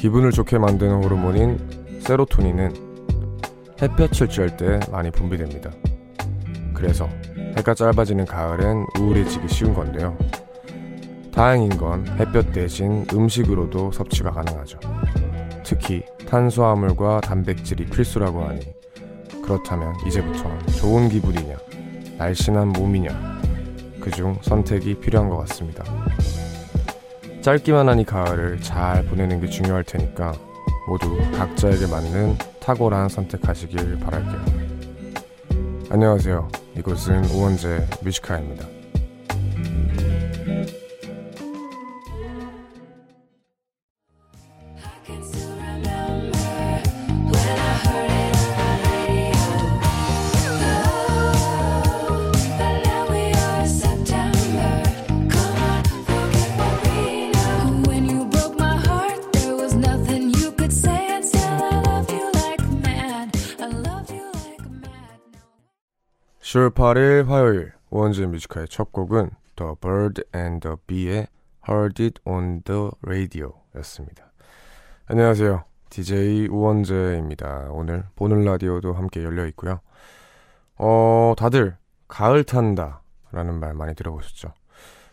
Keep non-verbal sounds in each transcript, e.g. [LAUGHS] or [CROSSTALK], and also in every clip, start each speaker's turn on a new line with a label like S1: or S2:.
S1: 기분을 좋게 만드는 호르몬인 세로토닌은 햇볕을 쬐을 때 많이 분비됩니다. 그래서 해가 짧아지는 가을엔 우울해지기 쉬운 건데요. 다행인 건 햇볕 대신 음식으로도 섭취가 가능하죠. 특히 탄수화물과 단백질이 필수라고 하니 그렇다면 이제부터 좋은 기분이냐, 날씬한 몸이냐, 그중 선택이 필요한 것 같습니다. 짧기만 한 이 가을을 잘 보내는 게 중요할 테니까 모두 각자에게 맞는 탁월한 선택하시길 바랄게요. 안녕하세요. 이곳은 오원재 뮤지카입니다. (10월 8일) 화요일 우원재 Music High 첫 곡은 The Bird and the Bee의 Heard It on the Radio 였습니다. 안녕하세요. DJ 우원재입니다. 오늘 보는 라디오도 함께 열려 있고요. 어, 다들 가을 탄다 라는 말 많이 들어보셨죠?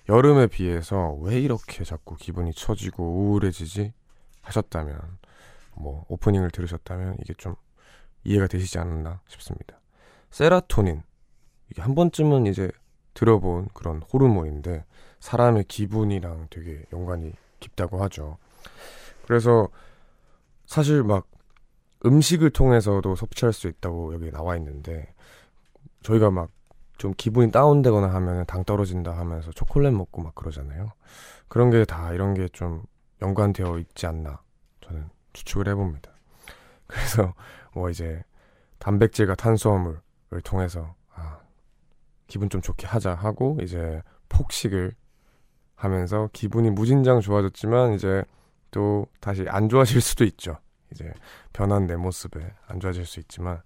S1: 여름에 비해서 왜 이렇게 자꾸 기분이 처지고 우울해지지? 하셨다면, 뭐, 오프닝을 들으셨다면 이게 좀 이해가 되시지 않았나 싶습니다. 세라토닌. 이게 한 번쯤은 이제 들어본 그런 호르몬인데, 사람의 기분이랑 되게 연관이 깊다고 하죠. 그래서 사실 막 음식을 통해서도 섭취할 수 있다고 여기 나와 있는데 저희가 막 좀 기분이 다운되거나 하면 당 떨어진다 하면서 초콜릿 먹고 막 그러잖아요. 그런 게 다 이런 게 좀 연관되어 있지 않나 저는 추측을 해봅니다. 그래서 뭐 이제 단백질과 탄수화물을 통해서 아, 기분 좀 좋게 하자 하고 이제 폭식을 하면서 기분이 무진장 좋아졌지만 이제 또 다시 안 좋아질 수도 있죠. 이제 변한 내 모습에 안 좋아질 수 있지만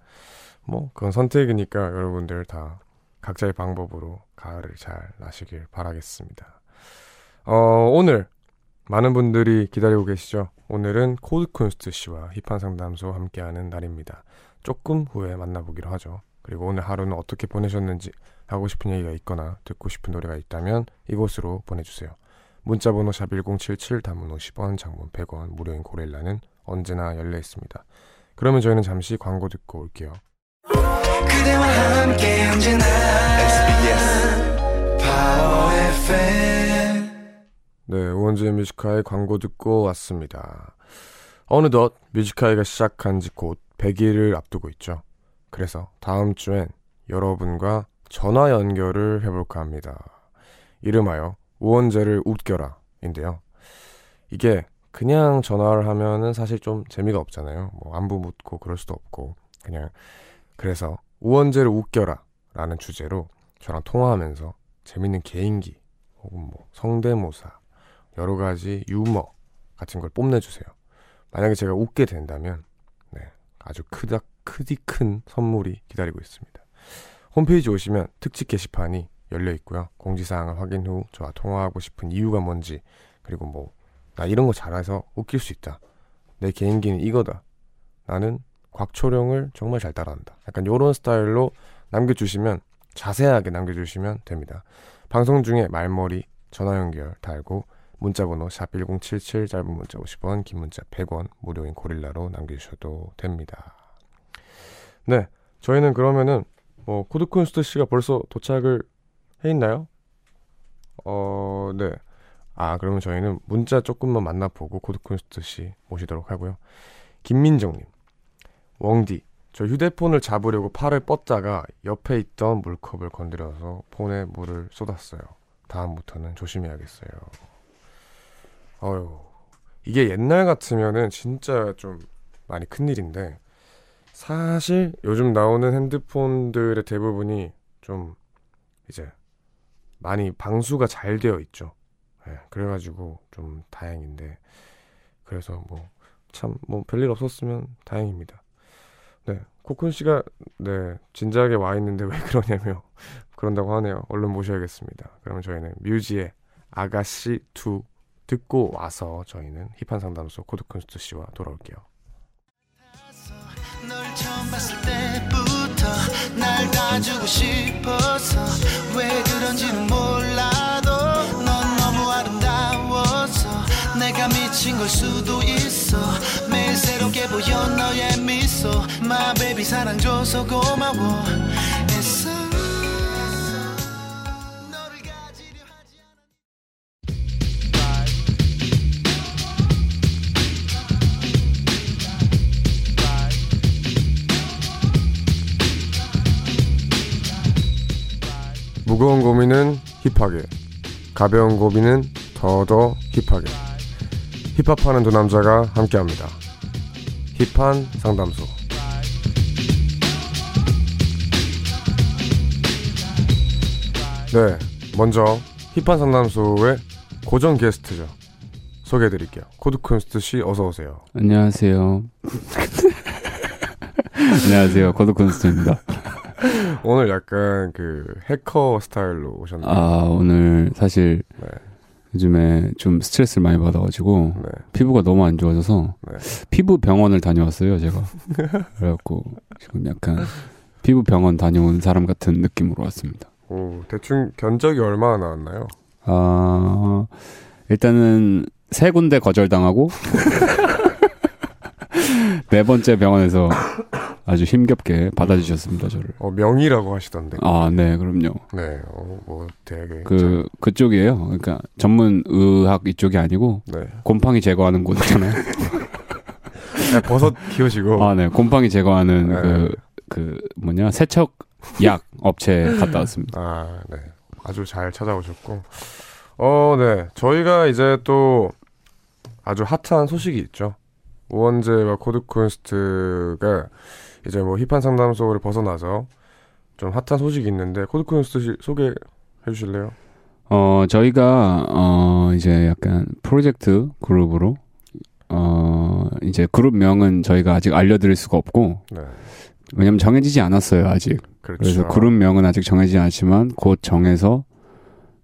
S1: 뭐 그건 선택이니까 여러분들 다 각자의 방법으로 가을을 잘 나시길 바라겠습니다. 어, 오늘 많은 분들이 기다리고 계시죠. 오늘은 코드쿤스트 씨와 힙한 상담소 함께하는 날입니다. 조금 후에 만나보기로 하죠. 그리고 오늘 하루는 어떻게 보내셨는지 하고 싶은 얘기가 있거나 듣고 싶은 노래가 있다면 이곳으로 보내주세요. 문자번호 샵 1077 단문 50원 장문 100원 무료인 고릴라는 언제나 열려 있습니다. 그러면 저희는 잠시 광고 듣고 올게요. 그대와 함께 언제나 SBS Power FM 네, 우원재 Music High 광고 듣고 왔습니다. 어느덧 Music High가 시작한 지 곧 100일을 앞두고 있죠. 그래서 다음 주엔 여러분과 전화 연결을 해볼까 합니다. 이름하여 우원재를 웃겨라 인데요. 이게 그냥 전화를 하면은 사실 좀 재미가 없잖아요. 뭐 안부 묻고 그럴 수도 없고 그냥 그래서 우원재를 웃겨라 라는 주제로 저랑 통화하면서 재밌는 개인기 혹은 뭐 성대모사 여러 가지 유머 같은 걸 뽐내주세요. 만약에 제가 웃게 된다면 네, 아주 크다 크디 큰 선물이 기다리고 있습니다. 홈페이지 오시면 특집 게시판이 열려 있고요. 공지사항을 확인 후 저와 통화하고 싶은 이유가 뭔지 그리고 뭐 나 이런 거 잘해서 웃길 수 있다. 내 개인기는 이거다. 나는 곽철용을 정말 잘 따라한다. 약간 요런 스타일로 남겨주시면 자세하게 남겨주시면 됩니다. 방송 중에 말머리, 전화 연결 달고 문자번호 샵1077 짧은 문자 50원 긴 문자 100원 무료인 고릴라로 남겨주셔도 됩니다. 네 저희는 그러면은 뭐 코드쿤스트 씨가 벌써 도착을 해 있나요? 어, 네. 아, 그러면 저희는 문자 조금만 만나보고 코드쿤스트 씨 모시도록 하고요. 김민정님, 웡디, 저 휴대폰을 잡으려고 팔을 뻗다가 옆에 있던 물컵을 건드려서 폰에 물을 쏟았어요. 다음부터는 조심해야겠어요. 어휴, 이게 옛날 같으면은 진짜 좀 많이 큰 일인데, 사실 요즘 나오는 핸드폰들의 대부분이 좀 이제 많이 방수가 잘 되어 있죠. 네, 그래가지고 좀 다행인데 그래서 뭐 참 뭐 별일 없었으면 다행입니다. 네, 코쿤 씨가 네 진지하게 와 있는데 왜 그러냐며 [LAUGHS] 그런다고 하네요. 얼른 모셔야겠습니다. 그러면 저희는 뮤지의 아가씨 2 듣고 와서 저희는 힙한 상담소 코드쿤스트 씨와 돌아올게요. 미친 걸 수도 있어. 매일 새롭게 보여 너의 미소. My baby 사랑 줘서 고마워. 애 무거운 고민은 힙하게, 가벼운 고민은 더더 힙하게. 힙합하는 두 남자가 함께합니다. 힙한 상담소. 네, 먼저 힙한 상담소의 고정 게스트죠. 소개해드릴게요. 코드쿤스트 씨 어서 오세요.
S2: 안녕하세요. [LAUGHS] 안녕하세요. 코드쿤스트입니다. [LAUGHS]
S1: 오늘 약간 그 해커 스타일로 오셨네요.
S2: 아 오늘 사실 네. 요즘에 좀 스트레스를 많이 받아가지고 네. 피부가 너무 안 좋아져서 네. 피부 병원을 다녀왔어요 제가. [LAUGHS] 그래갖고 지금 약간 피부 병원 다녀온 사람 같은 느낌으로 왔습니다.
S1: 오 대충 견적이 얼마나 나왔나요?
S2: 아 일단은 세 군데 거절당하고 [LAUGHS] 네 번째 병원에서 아주 힘겹게 받아주셨습니다 저를.
S1: 어 명의라고 하시던데.
S2: 아, 네, 그럼요.
S1: 네, 어, 뭐 되게
S2: 그 참... 그쪽이에요. 그러니까 전문 의학 이쪽이 아니고 네. 곰팡이 제거하는 곳 있잖아요.
S1: 네, 버섯 키우시고.
S2: 아, 네, 곰팡이 제거하는 네. 그, 그 뭐냐 세척 약 업체 갔다 왔습니다.
S1: 아, 네, 아주 잘 찾아오셨고. 어, 네, 저희가 이제 또 아주 핫한 소식이 있죠. 우원재와 코드쿤스트가 이제 뭐 힙한 상담소를 벗어나서 좀 핫한 소식이 있는데 코드쿤스트 소개해 주실래요?
S2: 어 저희가 어 이제 약간 프로젝트 그룹으로 어 이제 그룹명은 저희가 아직 알려드릴 수가 없고 네. 왜냐면 정해지지 않았어요 아직. 그렇죠. 그래서 그룹명은 아직 정해지지 않지만 곧 정해서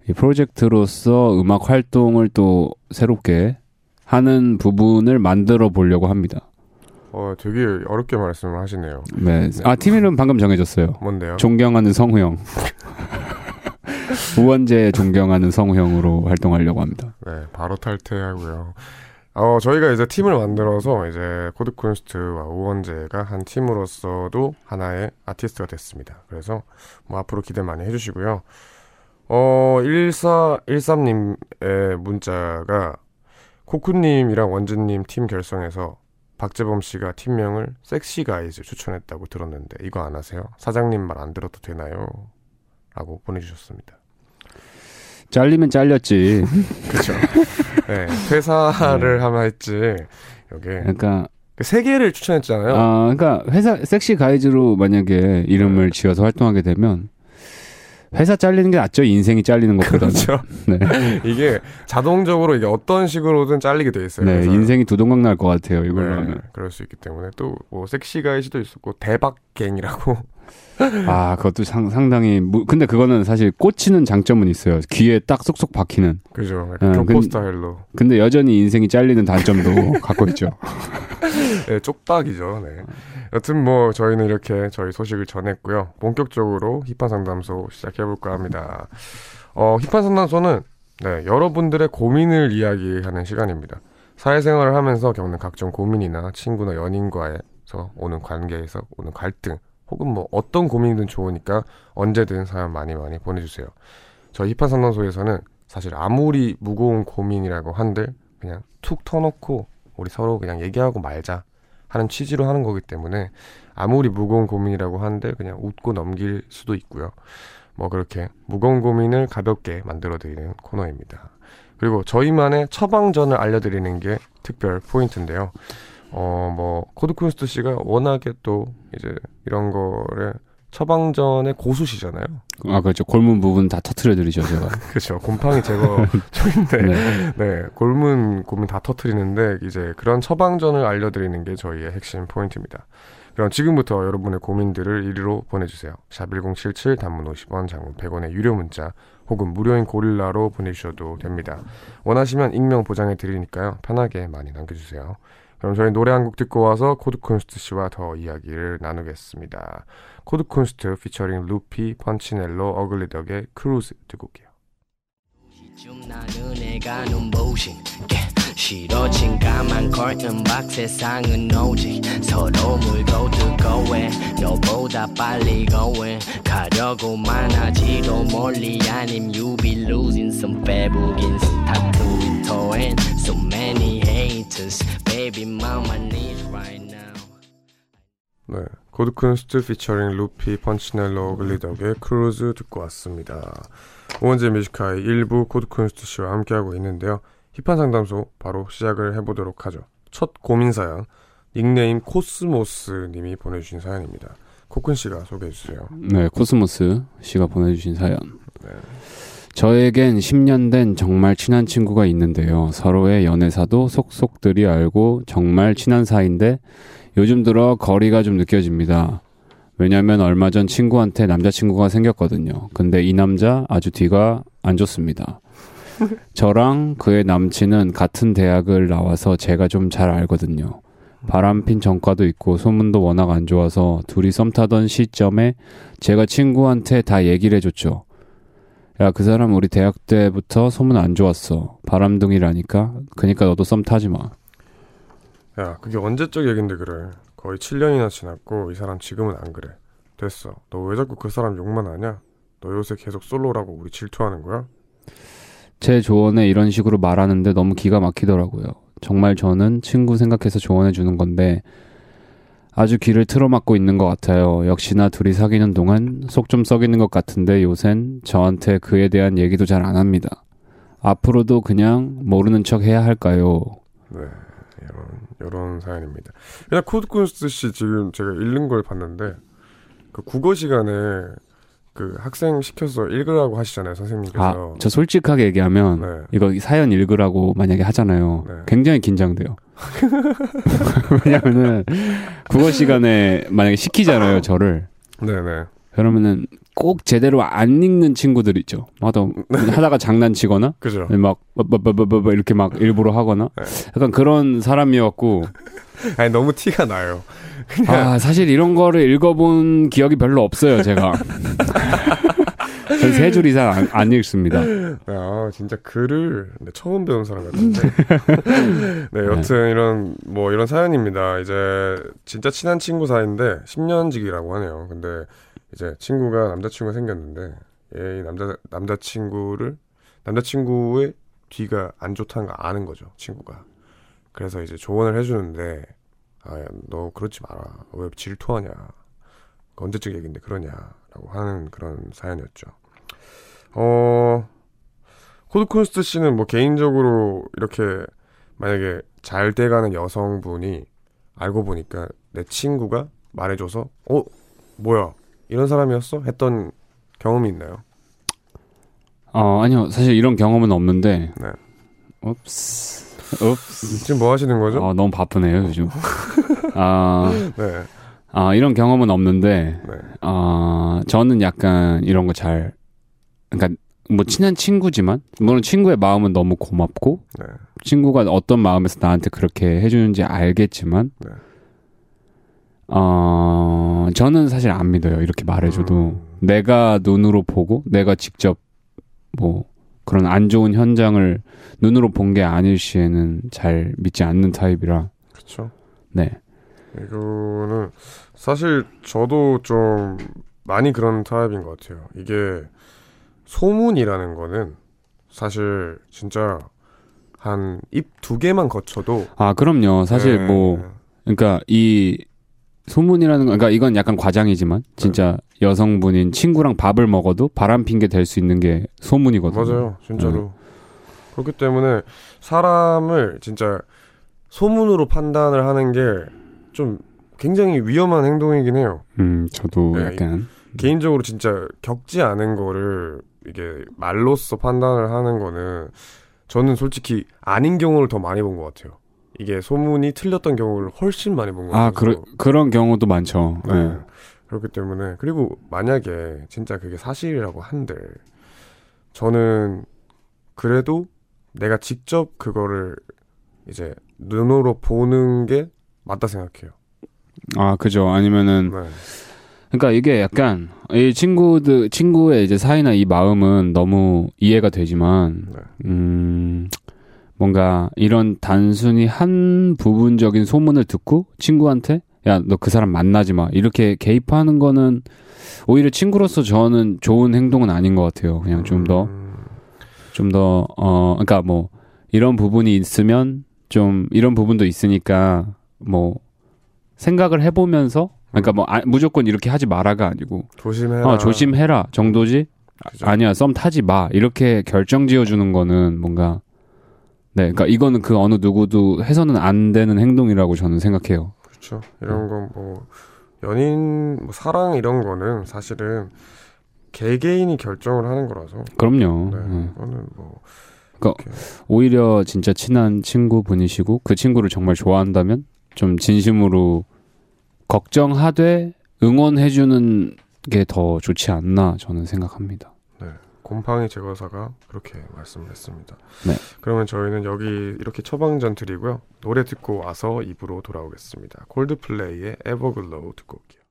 S2: 이 프로젝트로서 음악 활동을 또 새롭게 하는 부분을 만들어 보려고 합니다.
S1: 어, 되게 어렵게 말씀을 하시네요.
S2: 네. 아, 팀 이름 방금 정해졌어요.
S1: 뭔데요?
S2: 존경하는 성우형. [LAUGHS] 우원재 존경하는 성우형으로 활동하려고 합니다.
S1: 네, 바로 탈퇴하고요. 어, 저희가 이제 팀을 만들어서 이제 코드쿤스트와 우원재가 한 팀으로서도 하나의 아티스트가 됐습니다. 그래서 뭐 앞으로 기대 많이 해주시고요. 어, 1413님의 문자가 코쿠님이랑 원진님 팀 결성해서 박재범 씨가 팀명을 섹시 가이즈 추천했다고 들었는데 이거 안 하세요? 사장님 말 안 들어도 되나요? 라고 보내주셨습니다.
S2: 잘리면 잘렸지. [LAUGHS]
S1: 그렇죠. 네, 퇴사를 네. 하면 했지. 여기. 그러니까 그세 개를 추천했잖아요.
S2: 아, 그러니까 회사 섹시 가이즈로 만약에 이름을 네. 지어서 활동하게 되면 회사 잘리는 게 낫죠. 인생이 잘리는 것보다.
S1: 그렇죠. [LAUGHS] 네. [LAUGHS] 이게 자동적으로 이게 어떤 식으로든 잘리게 돼 있어요.
S2: 네, 인생이 두동강 날 것 같아요. 이걸로 네, 하면.
S1: 그럴 수 있기 때문에 또 뭐 섹시가이시도 있었고 대박갱이라고.
S2: 아, 그것도 상, 상당히 무, 근데 그거는 사실 꽂히는 장점은 있어요. 귀에 딱 쏙쏙 박히는.
S1: 그죠. 약간 어, 경포 스타일로.
S2: 근데 여전히 인생이 잘리는 단점도 [LAUGHS] 갖고 있죠.
S1: 네, 쪽박이죠. 네. 여튼 뭐 저희는 이렇게 저희 소식을 전했고요. 본격적으로 힙한 상담소 시작해 볼까 합니다. 어, 힙한 상담소는 네, 여러분들의 고민을 이야기하는 시간입니다. 사회생활을 하면서 겪는 각종 고민이나 친구나 연인과에서 오는 관계에서 오는 갈등 혹은 뭐 어떤 고민이든 좋으니까 언제든 사연 많이 많이 보내주세요. 저희 힙한 상담소에서는 사실 아무리 무거운 고민이라고 한들 그냥 툭 터놓고 우리 서로 그냥 얘기하고 말자 하는 취지로 하는 거기 때문에 아무리 무거운 고민이라고 하는데 그냥 웃고 넘길 수도 있고요. 뭐 그렇게 무거운 고민을 가볍게 만들어 드리는 코너입니다. 그리고 저희만의 처방전을 알려드리는 게 특별 포인트인데요. 어, 뭐, 코드쿤스트 씨가 워낙에 또 이제 이런 거를 처방전의 고수시잖아요.
S2: 아, 그렇죠. 곪은 부분 다 터트려 드리죠, 제가. [LAUGHS]
S1: 그렇죠. 곰팡이 제거 중인데, [LAUGHS] 네. 네. 곪은 고민 다 터트리는데, 이제 그런 처방전을 알려드리는 게 저희의 핵심 포인트입니다. 그럼 지금부터 여러분의 고민들을 이리로 보내주세요. 샵 1077 단문 50원 장문 100원의 유료 문자 혹은 무료인 고릴라로 보내주셔도 됩니다. 원하시면 익명 보장해 드리니까요. 편하게 많이 남겨주세요. 그럼 저희 노래 한 곡 듣고 와서 코드쿤스트 씨와 더 이야기를 나누겠습니다. 코드콘스트 피처링 루피, 펀치넬로, 어글리덕의 크루즈 듣고 올게요. 싫어진 까만 curtain 박 세상은 오직 서로 물고 뜨거워. 너보다 빨리 going 가려고만 하지도 멀리. 아님 you be losing some 빼북인 타투인 토엔. So many haters. Baby mama need right now. 네 코드 쿤스트 피처링 루피 펀치넬로 어글리덕의 크루즈 듣고 왔습니다. 우원재의 Music High 일부 코드 쿤스트 씨와 함께하고 있는데요 힙한 상담소 바로 시작을 해보도록 하죠. 첫 고민 사연 닉네임 코스모스 님이 보내주신 사연입니다. 코쿤 씨가 소개해 주세요.
S2: 네, 코스모스 씨가 보내주신 사연. 네. 저에겐 10년 된 정말 친한 친구가 있는데요. 서로의 연애사도 속속들이 알고 정말 친한 사이인데 요즘 들어 거리가 좀 느껴집니다. 왜냐면 얼마 전 친구한테 남자친구가 생겼거든요. 근데 이 남자 아주 뒤가 안 좋습니다. 저랑 그의 남친은 같은 대학을 나와서 제가 좀 잘 알거든요. 바람핀 전과도 있고 소문도 워낙 안 좋아서 둘이 썸 타던 시점에 제가 친구한테 다 얘기를 해줬죠. 야, 그 사람 우리 대학 때부터 소문 안 좋았어. 바람둥이라니까. 그니까 너도 썸 타지 마.
S1: 야, 그게 언제적 얘긴데 그래. 거의 7년이나 지났고 이 사람 지금은 안 그래. 됐어. 너 왜 자꾸 그 사람 욕만 하냐? 너 요새 계속 솔로라고 우리 질투하는 거야?
S2: 제 조언에 이런 식으로 말하는데 너무 기가 막히더라고요. 정말 저는 친구 생각해서 조언해 주는 건데 아주 귀를 틀어막고 있는 것 같아요. 역시나 둘이 사귀는 동안 속 좀 썩이는 것 같은데 요샌 저한테 그에 대한 얘기도 잘 안 합니다. 앞으로도 그냥 모르는 척 해야 할까요?
S1: 네, 이런 이런 사연입니다. 그냥 코드쿤스트 씨 지금 제가 읽는 걸 봤는데 그 국어 시간에 그 학생 시켜서 읽으라고 하시잖아요, 선생님께서. 아,
S2: 저 솔직하게 얘기하면 네. 이거 사연 읽으라고 만약에 하잖아요. 네. 굉장히 긴장돼요. [LAUGHS] 왜냐면은 국어 시간에 만약에 시키잖아요, 저를. 네네. 그러면은 꼭 제대로 안 읽는 친구들 있죠. 하다 [LAUGHS] 하다가 장난치거나, 그죠. 막, 뭐, 뭐, 뭐, 이렇게 막 일부러 하거나, 네. 약간 그런 사람이었고. [LAUGHS]
S1: 아니 너무 티가 나요.
S2: 아, 사실 이런 거를 읽어본 기억이 별로 없어요, 제가. 세줄 이상 안, 안, 읽습니다.
S1: 아, 진짜 글을 네, 처음 배운 사람 같은데. [LAUGHS] 네, 여튼 네. 이런, 뭐, 이런 사연입니다. 이제, 진짜 친한 친구 사이인데, 10년지기라고 하네요. 근데, 이제, 친구가 남자친구가 생겼는데, 얘 남자, 남자친구를, 남자친구의 뒤가 안 좋다는 거 아는 거죠, 친구가. 그래서 이제 조언을 해주는데, 아, 너 그러지 마라. 왜 질투하냐. 언제적 얘기인데 그러냐라고 하는 그런 사연이었죠. 어, 코드콘스트 씨는 뭐 개인적으로 이렇게 만약에 잘 돼가는 여성분이 알고 보니까 내 친구가 말해줘서 어 뭐야 이런 사람이었어 했던 경험이 있나요?
S2: 어 아니요 사실 이런 경험은 없는데. 네. 옵스.
S1: 옵스. 지금 뭐 하시는 거죠?
S2: 어, 너무 바쁘네요 요즘. 아. [LAUGHS] 네. 아, 이런 경험은 없는데, 네. 어, 저는 약간 이런 거 잘, 그러니까 뭐 친한 친구지만, 물론 친구의 마음은 너무 고맙고, 네. 친구가 어떤 마음에서 나한테 그렇게 해주는지 알겠지만, 네. 어, 저는 사실 안 믿어요. 이렇게 말해줘도. 음. 내가 눈으로 보고, 내가 직접 뭐, 그런 안 좋은 현장을 눈으로 본 게 아닐 시에는 잘 믿지 않는 타입이라.
S1: 그렇죠.
S2: 네.
S1: 이거는 사실 저도 좀 많이 그런 타입인 것 같아요. 이게 소문이라는 거는 사실 진짜 한 입 두 개만 거쳐도
S2: 아 그럼요. 사실 네. 뭐 그러니까 이 소문이라는 거 그러니까 이건 약간 과장이지만 진짜 네. 여성분인 친구랑 밥을 먹어도 바람 핑계 될 수 있는 게 소문이거든요.
S1: 맞아요. 진짜로. 네. 그렇기 때문에 사람을 진짜 소문으로 판단을 하는 게 좀 굉장히 위험한 행동이긴 해요.
S2: 음, 저도 네, 약간
S1: 개인적으로 진짜 겪지 않은 거를 이게 말로써 판단을 하는 거는 저는 솔직히 아닌 경우를 더 많이 본 것 같아요. 이게 소문이 틀렸던 경우를 훨씬 많이 본 거예요.
S2: 아, 그러, 그런 경우도 많죠. 네. 네.
S1: 그렇기 때문에 그리고 만약에 진짜 그게 사실이라고 한들 저는 그래도 내가 직접 그거를 이제 눈으로 보는 게 맞다 생각해요.
S2: 아, 그죠. 아니면은 네. 그러니까 이게 약간 이 친구들 친구의 이제 사이나 이 마음은 너무 이해가 되지만 네. 음 뭔가 이런 단순히 한 부분적인 소문을 듣고 친구한테 야 너 그 사람 만나지 마 이렇게 개입하는 거는 오히려 친구로서 저는 좋은 행동은 아닌 것 같아요. 그냥 좀 더 좀 더 어 그러니까 뭐 이런 부분이 있으면 좀 이런 부분도 있으니까 뭐 생각을 해보면서 그러니까 뭐 아, 무조건 이렇게 하지 마라가 아니고
S1: 조심해라.
S2: 어, 조심해라 정도지. 그죠. 아니야 썸 타지 마 이렇게 결정 지어주는 거는 뭔가 네, 그러니까 이거는 그 어느 누구도 해서는 안 되는 행동이라고 저는 생각해요.
S1: 그렇죠. 이런 건 뭐 연인, 뭐 사랑 이런 거는 사실은 개개인이 결정을 하는 거라서.
S2: 그럼요.
S1: 네, 네. 이거는 뭐.
S2: 그러니까 오히려 진짜 친한 친구분이시고 그 친구를 정말 좋아한다면 좀 진심으로 걱정하되 응원해주는 게 더 좋지 않나 저는 생각합니다.
S1: 네. 곰팡이 제거사가 그렇게 말씀을 했습니다. 네. 그러면 저희는 여기 이렇게 처방전 드리고요. 노래 듣고 와서 2부로 돌아오겠습니다. 콜드플레이의 Everglow 듣고 올게요.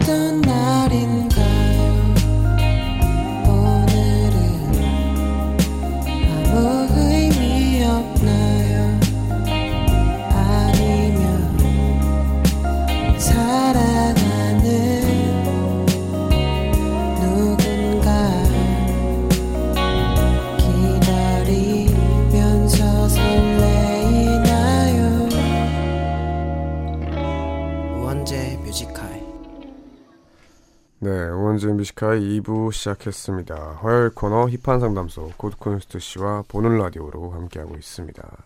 S1: 뮤 지카의 2부 시작했습니다. 화요일 코너 힙한 상담소 고드콘스트 씨와 보는 라디오로 함께하고 있습니다.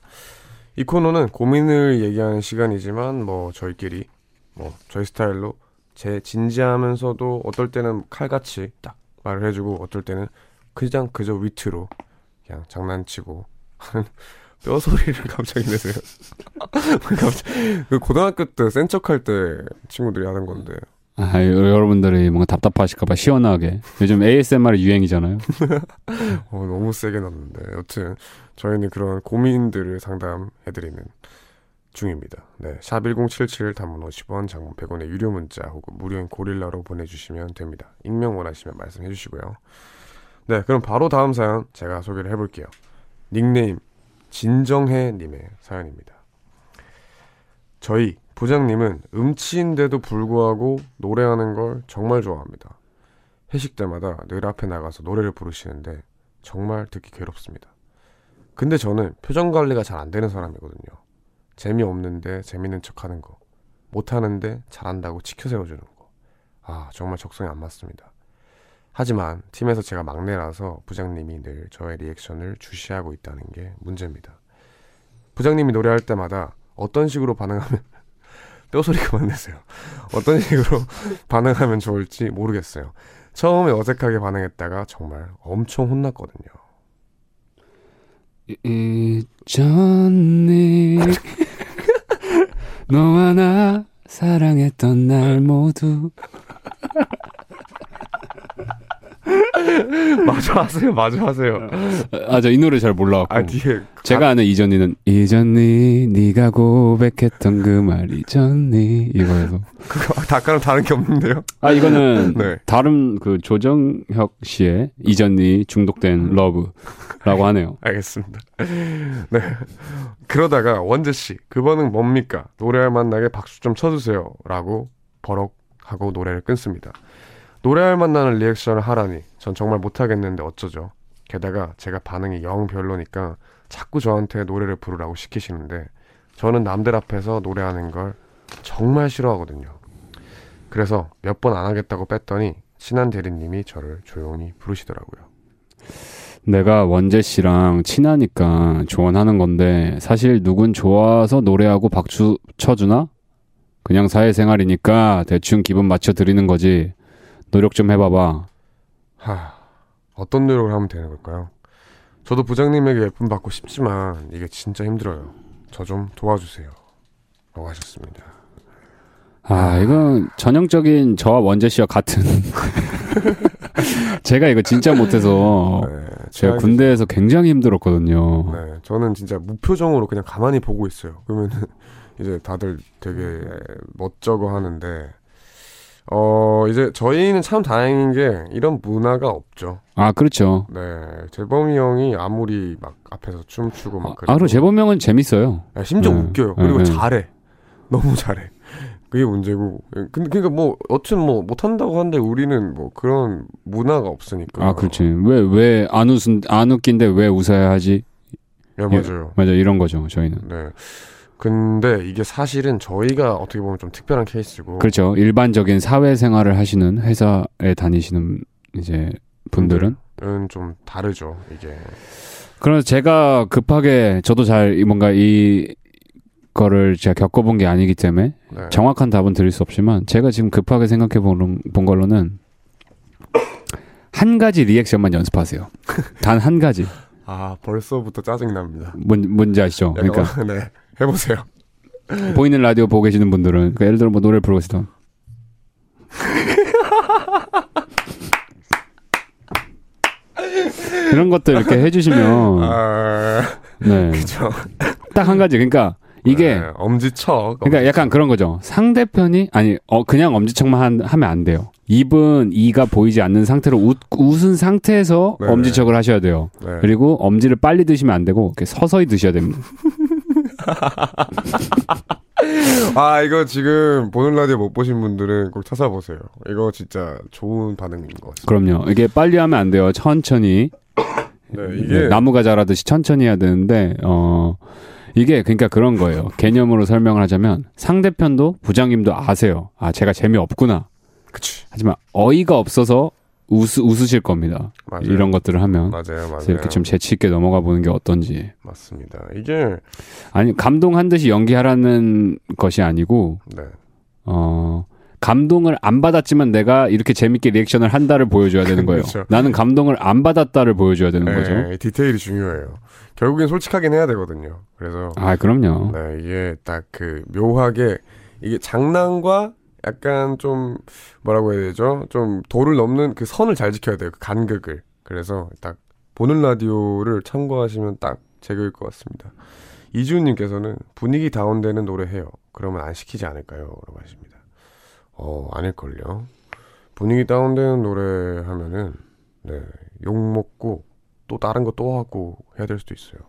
S1: 이 코너는 고민을 얘기하는 시간이지만 뭐 저희끼리 뭐 저희 스타일로 제 진지하면서도 어떨 때는 칼같이 딱 말을 해주고 어떨 때는 그냥 그저 위트로 그냥 장난치고 [LAUGHS] 뼈 소리를 갑자기 내세요. [LAUGHS] 갑자기 그 고등학교 때 센 척할 때 친구들이 하는 건데
S2: 아, 여러분들이 뭔가 답답하실까봐 시원하게. 요즘 ASMR 유행이잖아요. [LAUGHS]
S1: 어, 너무 세게 났는데. 여튼, 저희는 그런 고민들을 상담해드리는 중입니다. 네. 샵1077 단문 50원, 장문 100원의 유료 문자 혹은 무료인 고릴라로 보내주시면 됩니다. 익명 원하시면 말씀해 주시고요. 네. 그럼 바로 다음 사연 제가 소개를 해볼게요. 닉네임, 진정해님의 사연입니다. 저희 부장님은 음치인데도 불구하고 노래하는 걸 정말 좋아합니다. 회식 때마다 늘 앞에 나가서 노래를 부르시는데 정말 듣기 괴롭습니다. 근데 저는 표정 관리가 잘 안 되는 사람이거든요. 재미없는데 재밌는 척 하는 거. 못하는데 잘한다고 치켜 세워주는 거. 아, 정말 적성이 안 맞습니다. 하지만 팀에서 제가 막내라서 부장님이 늘 저의 리액션을 주시하고 있다는 게 문제입니다. 부장님이 노래할 때마다 어떤 식으로 반응하면 뼈소리 그만 내세요. 어떤 식으로 [LAUGHS] 반응하면 좋을지 모르겠어요. 처음에 어색하게 반응했다가 정말 엄청 혼났거든요.
S2: 이전에 [LAUGHS] 너와 나 사랑했던 날 모두 [LAUGHS]
S1: 마저 하세요, 마저 하세요.
S2: 아, 저 이 노래 잘 몰라갖고. 아, 뒤에. 제가 아는 이전이는, 이전니, 네가 고백했던 그 말, 이전니, 이거에서.
S1: 그거, 아까랑 다른 게 없는데요?
S2: 아, 이거는, [LAUGHS] 네. 다른 그 조정혁 씨의 이전니 중독된 러브라고 하네요. [LAUGHS]
S1: 알겠습니다. 네. 그러다가 원재 씨, 그번은 뭡니까? 노래할 만나게 박수 좀 쳐주세요. 라고 버럭 하고 노래를 끊습니다. 노래할 만나는 리액션을 하라니 전 정말 못하겠는데 어쩌죠. 게다가 제가 반응이 영 별로니까 자꾸 저한테 노래를 부르라고 시키시는데 저는 남들 앞에서 노래하는 걸 정말 싫어하거든요. 그래서 몇 번 안 하겠다고 뺐더니 친한 대리님이 저를 조용히 부르시더라고요.
S2: 내가 원재 씨랑 친하니까 조언하는 건데 사실 누군 좋아서 노래하고 박수 쳐주나? 그냥 사회생활이니까 대충 기분 맞춰 드리는 거지. 노력 좀 해봐봐.
S1: 하, 어떤 노력을 하면 되는 걸까요? 저도 부장님에게 예쁨 받고 싶지만 이게 진짜 힘들어요. 저 좀 도와주세요. 라고 하셨습니다.
S2: 아, 이건 전형적인 저와 원재 씨와 같은. [LAUGHS] 제가 이거 진짜 못해서 네, 제가 군대에서 굉장히 힘들었거든요.
S1: 네, 저는 진짜 무표정으로 그냥 가만히 보고 있어요. 그러면은 [LAUGHS] 이제 다들 되게 멋쩍어 하는데 어, 이제 저희는 참 다행인 게 이런 문화가 없죠.
S2: 아, 그렇죠.
S1: 네. 재범이 형이 아무리 막 앞에서 춤추고 막
S2: 그래도. 아, 그리고 재범이 형은 재밌어요.
S1: 네, 심지어 네. 웃겨요. 그리고 네. 잘해. 너무 잘해. 그게 문제고. 근데 그러니까 뭐 어쨌든 뭐 못 한다고 하는데 우리는 뭐 그런 문화가 없으니까.
S2: 아, 그렇지. 왜 왜 안 웃은 안 웃긴데 왜 웃어야 하지?
S1: 네, 맞아요.
S2: 예, 맞아 이런 거죠, 저희는.
S1: 네. 근데 이게 사실은 저희가 어떻게 보면 좀 특별한 케이스고.
S2: 그렇죠. 일반적인 사회생활을 하시는 회사에 다니시는 이제 분들은
S1: 좀 다르죠. 이게.
S2: 그래서 제가 급하게 저도 잘 뭔가 이 거를 제가 겪어본 게 아니기 때문에 네. 정확한 답은 드릴 수 없지만 제가 지금 급하게 생각해 본, 본 걸로는 한 가지 리액션만 연습하세요. 단 한 가지.
S1: 아 벌써부터 짜증 납니다.
S2: 뭔 뭔지 아시죠?
S1: 그러니까 [LAUGHS] 네. 해보세요.
S2: 보이는 라디오 보고 계시는 분들은 그러니까 예를 들어 뭐 노래를 부르고 있던 이런 것들 이렇게 해주시면
S1: 아... 네, 그죠.
S2: 딱 한 가지 그러니까 이게 네,
S1: 엄지척.
S2: 그러니까 약간 그런 거죠. 상대편이 아니 어 그냥 엄지척만 한, 하면 안 돼요. 입은 이가 보이지 않는 상태로 웃, 웃은 상태에서 네. 엄지척을 하셔야 돼요. 네. 그리고 엄지를 빨리 드시면 안 되고 이렇게 서서히 드셔야 됩니다. [LAUGHS] [LAUGHS]
S1: 아 이거 지금 보는 라디오 못 보신 분들은 꼭 찾아보세요. 이거 진짜 좋은 반응인 것 같습니다.
S2: 그럼요. 이게 빨리 하면 안 돼요. 천천히. [COUGHS] 네, 이게 나무가 자라듯이 천천히 해야 되는데 어 이게 그러니까 그런 거예요. 개념으로 설명을 하자면 상대편도 부장님도 아세요. 아 제가 재미 없구나.
S1: 그치.
S2: 하지만 어이가 없어서 웃, 웃으실 겁니다. 맞아요. 이런 것들을 하면.
S1: 맞아요, 맞아요.
S2: 이렇게 좀 재치 있게 넘어가 보는 게 어떤지.
S1: 맞습니다. 이게
S2: 아니 감동한 듯이 연기하라는 것이 아니고, 네. 어 감동을 안 받았지만 내가 이렇게 재밌게 리액션을 한다를 보여줘야 되는 거예요. 그렇죠. 나는 감동을 안 받았다를 보여줘야 되는 네, 거죠.
S1: 디테일이 중요해요. 결국엔 솔직하긴 해야 되거든요. 그래서
S2: 아 그럼요.
S1: 네, 이게 딱 그 묘하게 이게 장난과 약간 좀 뭐라고 해야 되죠? 좀 도를 넘는 그 선을 잘 지켜야 돼요. 그 간극을. 그래서 딱 보는 라디오를 참고하시면 딱 제격일 것 같습니다. 이주님께서는 분위기 다운되는 노래 해요. 그러면 안 시키지 않을까요? 라고 하십니다. 어, 아닐걸요. 분위기 다운되는 노래 하면은, 네, 욕먹고, 또 다른 거 또 하고 해야 될 수도 있어요.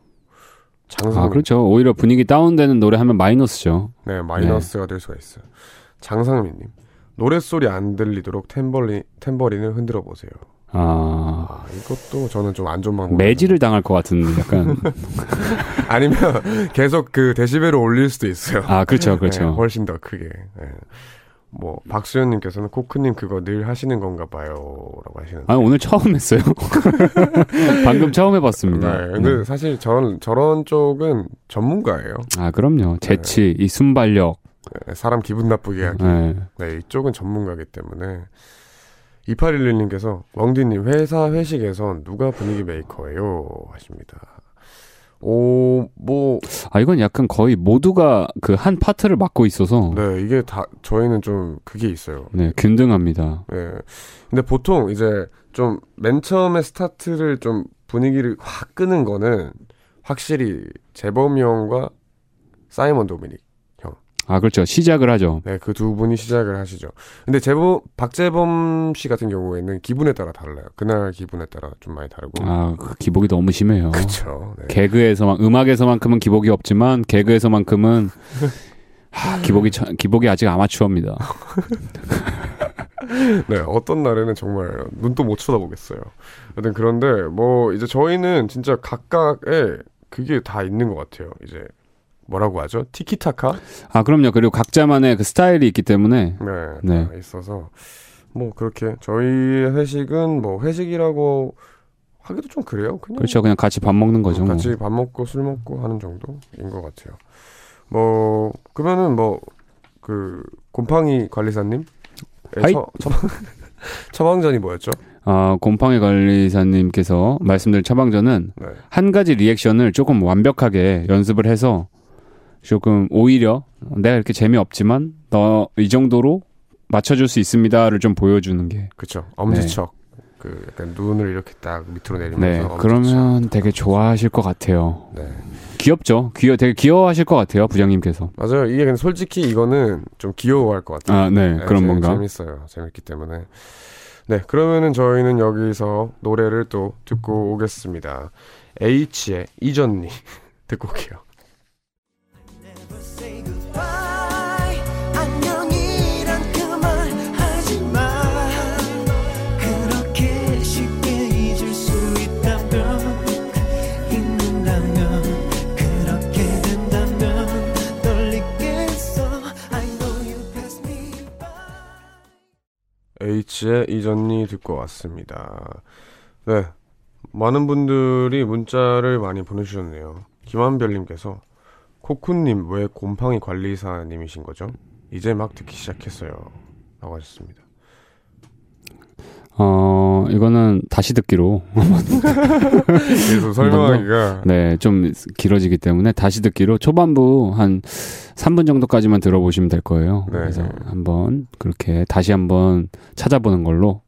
S2: 장상 아, 그렇죠. 오히려 분위기 다운되는 노래 하면 마이너스죠.
S1: 네, 마이너스가 네. 될 수가 있어요. 장상민님 노랫소리 안 들리도록 템버리, 템버린을 흔들어 보세요.
S2: 아.
S1: 아, 이것도 저는 좀 안 좋은 방법.
S2: 매질을 당할 것 같은 약간. [LAUGHS]
S1: 아니면 계속 그 데시벨을 올릴 수도 있어요.
S2: 아, 그렇죠, 그렇죠. 네,
S1: 훨씬 더 크게. 네. 뭐 박수현님께서는 코크님 그거 늘 하시는 건가 봐요라고 하시는데.
S2: 아 오늘 처음 했어요. [LAUGHS] 방금 처음 해봤습니다.
S1: 네, 근데 네. 사실 저런 저런 쪽은 전문가예요.
S2: 아 그럼요. 재치, 네. 이 순발력.
S1: 네, 사람 기분 나쁘게 하기. 네. 네, 이쪽은 전문가기 때문에. 2811님께서 왕디님 회사 회식에선 누가 분위기 메이커예요 하십니다. 오, 뭐.
S2: 아, 이건 약간 거의 모두가 그 한 파트를 맡고 있어서.
S1: 네, 이게 다, 저희는 좀 그게 있어요.
S2: 네, 균등합니다.
S1: 네. 근데 보통 이제 좀 맨 처음에 스타트를 좀 분위기를 확 끄는 거는 확실히 재범이 형과 사이먼 도미닉.
S2: 아, 그렇죠. 시작을 하죠.
S1: 네, 그 두 분이 시작을 하시죠. 근데 재범, 박재범 씨 같은 경우에는 기분에 따라 달라요. 그날 기분에 따라 좀 많이 다르고.
S2: 아, 그 기복이 너무 심해요.
S1: 그렇죠.
S2: 네. 개그에서만, 음악에서만큼은 기복이 없지만, 개그에서만큼은, 하, 기복이, 기복이 아직 아마추어입니다. [LAUGHS]
S1: 네, 어떤 날에는 정말 눈도 못 쳐다보겠어요. 여튼 그런데 뭐 이제 저희는 진짜 각각의 그게 다 있는 것 같아요. 이제 뭐라고 하죠? 티키타카?
S2: 아, 그럼요. 그리고 각자만의 그 스타일이 있기 때문에.
S1: 네. 네. 있어서. 뭐, 그렇게. 저희 회식은 뭐, 회식이라고 하기도 좀 그래요.
S2: 그냥. 그렇죠. 그냥 같이 밥 먹는 거죠.
S1: 뭐. 같이 밥 먹고 술 먹고 하는 정도인 것 같아요. 뭐, 그러면은 뭐, 그, 곰팡이 관리사님? 처, 처방, [LAUGHS] 처방전이 뭐였죠?
S2: 어, 곰팡이 관리사님께서 말씀드린 처방전은 네. 한 가지 리액션을 조금 완벽하게 연습을 해서 조금 오히려 내가 이렇게 재미없지만 너 이 정도로 맞춰줄 수 있습니다를 좀 보여주는 게
S1: 그렇죠 엄지척 네. 그 약간 눈을 이렇게 딱 밑으로 내리면서 네.
S2: 그러면 되게 좋아하실 것 같아요. 네. 귀엽죠. 귀여 되게 귀여워하실 것 같아요 부장님께서.
S1: 맞아요. 이게 근데 솔직히 이거는 좀 귀여워할 것 같아요.
S2: 아, 네, 네 그런 뭔가
S1: 재밌어요. 재밌기 때문에. 네, 그러면은 저희는 여기서 노래를 또 듣고 오겠습니다. H의 이전니 [LAUGHS] 듣고 올게요. H의 이전니 듣고 왔습니다. 네. 많은 분들이 문자를 많이 보내주셨네요. 김한별님께서 코쿤님 왜 곰팡이 관리사님이신 거죠? 이제 막 듣기 시작했어요. 라고 하셨습니다.
S2: 어, 이거는 다시 듣기로. [LAUGHS]
S1: 계속 설명하기가.
S2: 네, 좀 길어지기 때문에 다시 듣기로 초반부 한 3분 정도까지만 들어보시면 될 거예요. 네. 그래서 한번 그렇게 다시 한번 찾아보는 걸로.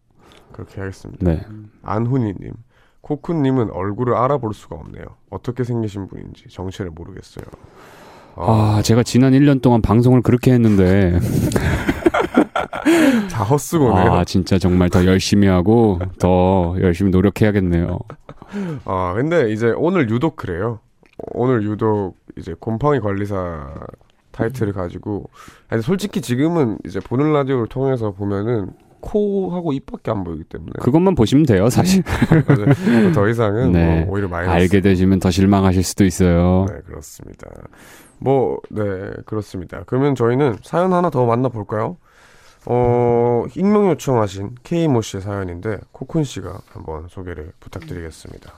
S1: 그렇게 하겠습니다. 네. 안훈이님. 코쿤님은 얼굴을 알아볼 수가 없네요. 어떻게 생기신 분인지 정체를 모르겠어요.
S2: 아, 아 제가 지난 1년 동안 방송을 그렇게 했는데. [LAUGHS] [LAUGHS]
S1: 다 헛수고네요.
S2: 아, 진짜 정말 더 열심히 하고 더 열심히 노력해야겠네요.
S1: 아, 근데 이제 오늘 유독 그래요. 오늘 유독 이제 곰팡이 관리사 타이틀을 가지고 아니 솔직히 지금은 이제 보는 라디오를 통해서 보면은 코하고 입밖에 안 보이기 때문에
S2: 그것만 보시면 돼요 사실 [LAUGHS]
S1: 더 이상은 네. 뭐 오히려 마이너스
S2: 알게 되시면 더 실망하실 수도 있어요
S1: 네 그렇습니다 뭐 네 그렇습니다 그러면 저희는 사연 하나 더 만나볼까요 어, 익명 요청하신 케이모 씨의 사연인데 코쿤 씨가 한번 소개를 부탁드리겠습니다.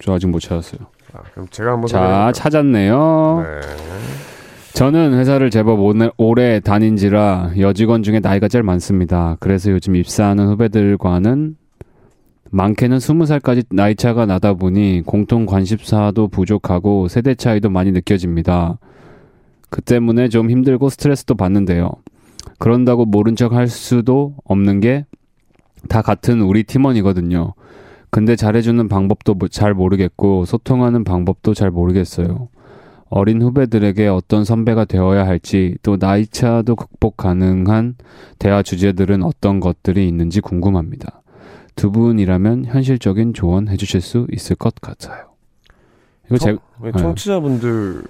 S2: 저 아직 못 찾았어요.
S1: 아, 그럼 제가 한번
S2: 자 찾았네요. 네. 저는 회사를 제법 오래 다닌지라 여직원 중에 나이가 제일 많습니다. 그래서 요즘 입사하는 후배들과는 많게는 스무 살까지 나이 차가 나다 보니 공통 관심사도 부족하고 세대 차이도 많이 느껴집니다. 그 때문에 좀 힘들고 스트레스도 받는데요. 그런다고 모른 척 할 수도 없는 게 다 같은 우리 팀원이거든요. 근데 잘해주는 방법도 뭐잘 모르겠고 소통하는 방법도 잘 모르겠어요. 어린 후배들에게 어떤 선배가 되어야 할지 또 나이차도 극복 가능한 대화 주제들은 어떤 것들이 있는지 궁금합니다. 두 분이라면 현실적인 조언 해주실 수 있을 것 같아요.
S1: 이거 청, 제 청취자분들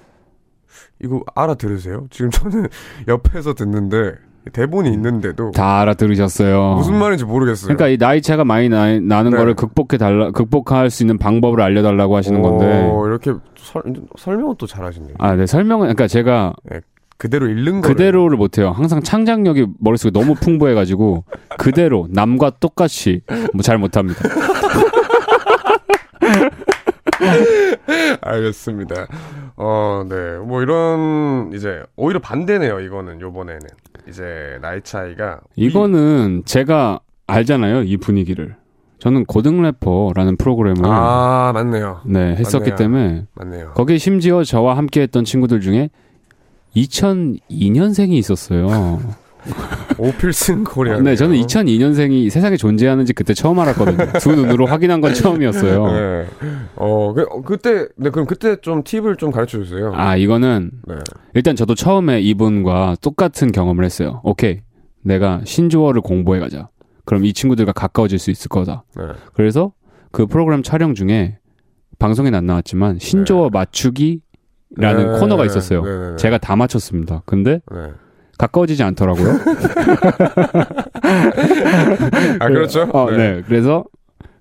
S1: 이거 알아들으세요? 지금 저는 [LAUGHS] 옆에서 듣는데 대본이 있는데도
S2: 다 알아들으셨어요.
S1: 무슨 말인지 모르겠어요.
S2: 그러니까 이 나이 차가 많이 나, 나는 네. 거를 극복해 달라 극복할 수 있는 방법을 알려달라고 하시는 오, 건데
S1: 이렇게 설, 설명은 또 잘하시네요.
S2: 아, 네 설명은 그러니까 제가 네,
S1: 그대로 읽는
S2: 거 그대로를 못해요. 항상 창작력이 머릿속에 너무 풍부해가지고 [LAUGHS] 그대로 남과 똑같이 뭐 잘 못합니다. [LAUGHS] [LAUGHS]
S1: 알겠습니다. 어, 네. 뭐 이런 이제 오히려 반대네요. 이거는 요번에는. 이제 나이 차이가
S2: 이거는 위... 제가 알잖아요 이 분위기를 저는 고등 래퍼라는 프로그램을
S1: 아 맞네요
S2: 네 했었기
S1: 맞네요.
S2: 때문에
S1: 맞네요
S2: 거기에 심지어 저와 함께했던 친구들 중에 2002년생이 있었어요.
S1: 오필슨 코리아.
S2: 네, 저는 2002년생이 세상에 존재하는지 그때 처음 알았거든요. 두 눈으로 확인한 건 처음이었어요. 네.
S1: 어, 그, 어, 그때, 네, 그럼 그때 좀 팁을 좀 가르쳐 주세요.
S2: 아, 이거는, 네. 일단 저도 처음에 이분과 똑같은 경험을 했어요. 오케이. 내가 신조어를 공부해 가자. 그럼 이 친구들과 가까워질 수 있을 거다. 네. 그래서 그 프로그램 촬영 중에 방송에는 안 나왔지만 신조어 네. 맞추기라는 네. 코너가 있었어요. 네, 네, 제가 다 맞췄습니다. 근데 가까워지지 않더라고요. [LAUGHS]
S1: 아 그렇죠.
S2: 어, 네. 네. 그래서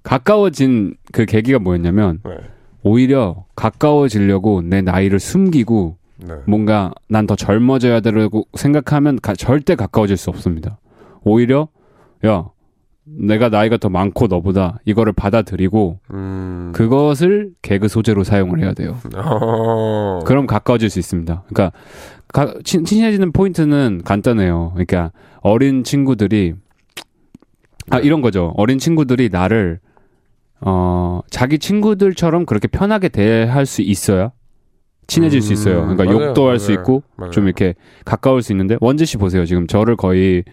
S2: 가까워진 그 계기가 뭐였냐면 네. 오히려 가까워지려고 내 나이를 숨기고 네. 뭔가 난 더 젊어져야 되라고 생각하면 가, 절대 가까워질 수 없습니다. 오히려 야 내가 나이가 더 많고 너보다 이거를 받아들이고 음... 그것을 개그 소재로 사용을 해야 돼요. 어... 그럼 가까워질 수 있습니다. 그러니까 가, 친, 친해지는 포인트는 간단해요. 그러니까 어린 친구들이 아 이런 거죠. 어린 친구들이 나를 어 자기 친구들처럼 그렇게 편하게 대할 수 있어야 친해질 음... 수 있어요. 그러니까 맞아요, 욕도 할 수 있고 맞아요. 좀 이렇게 가까울 수 있는데 원재 씨 보세요. 지금 저를 거의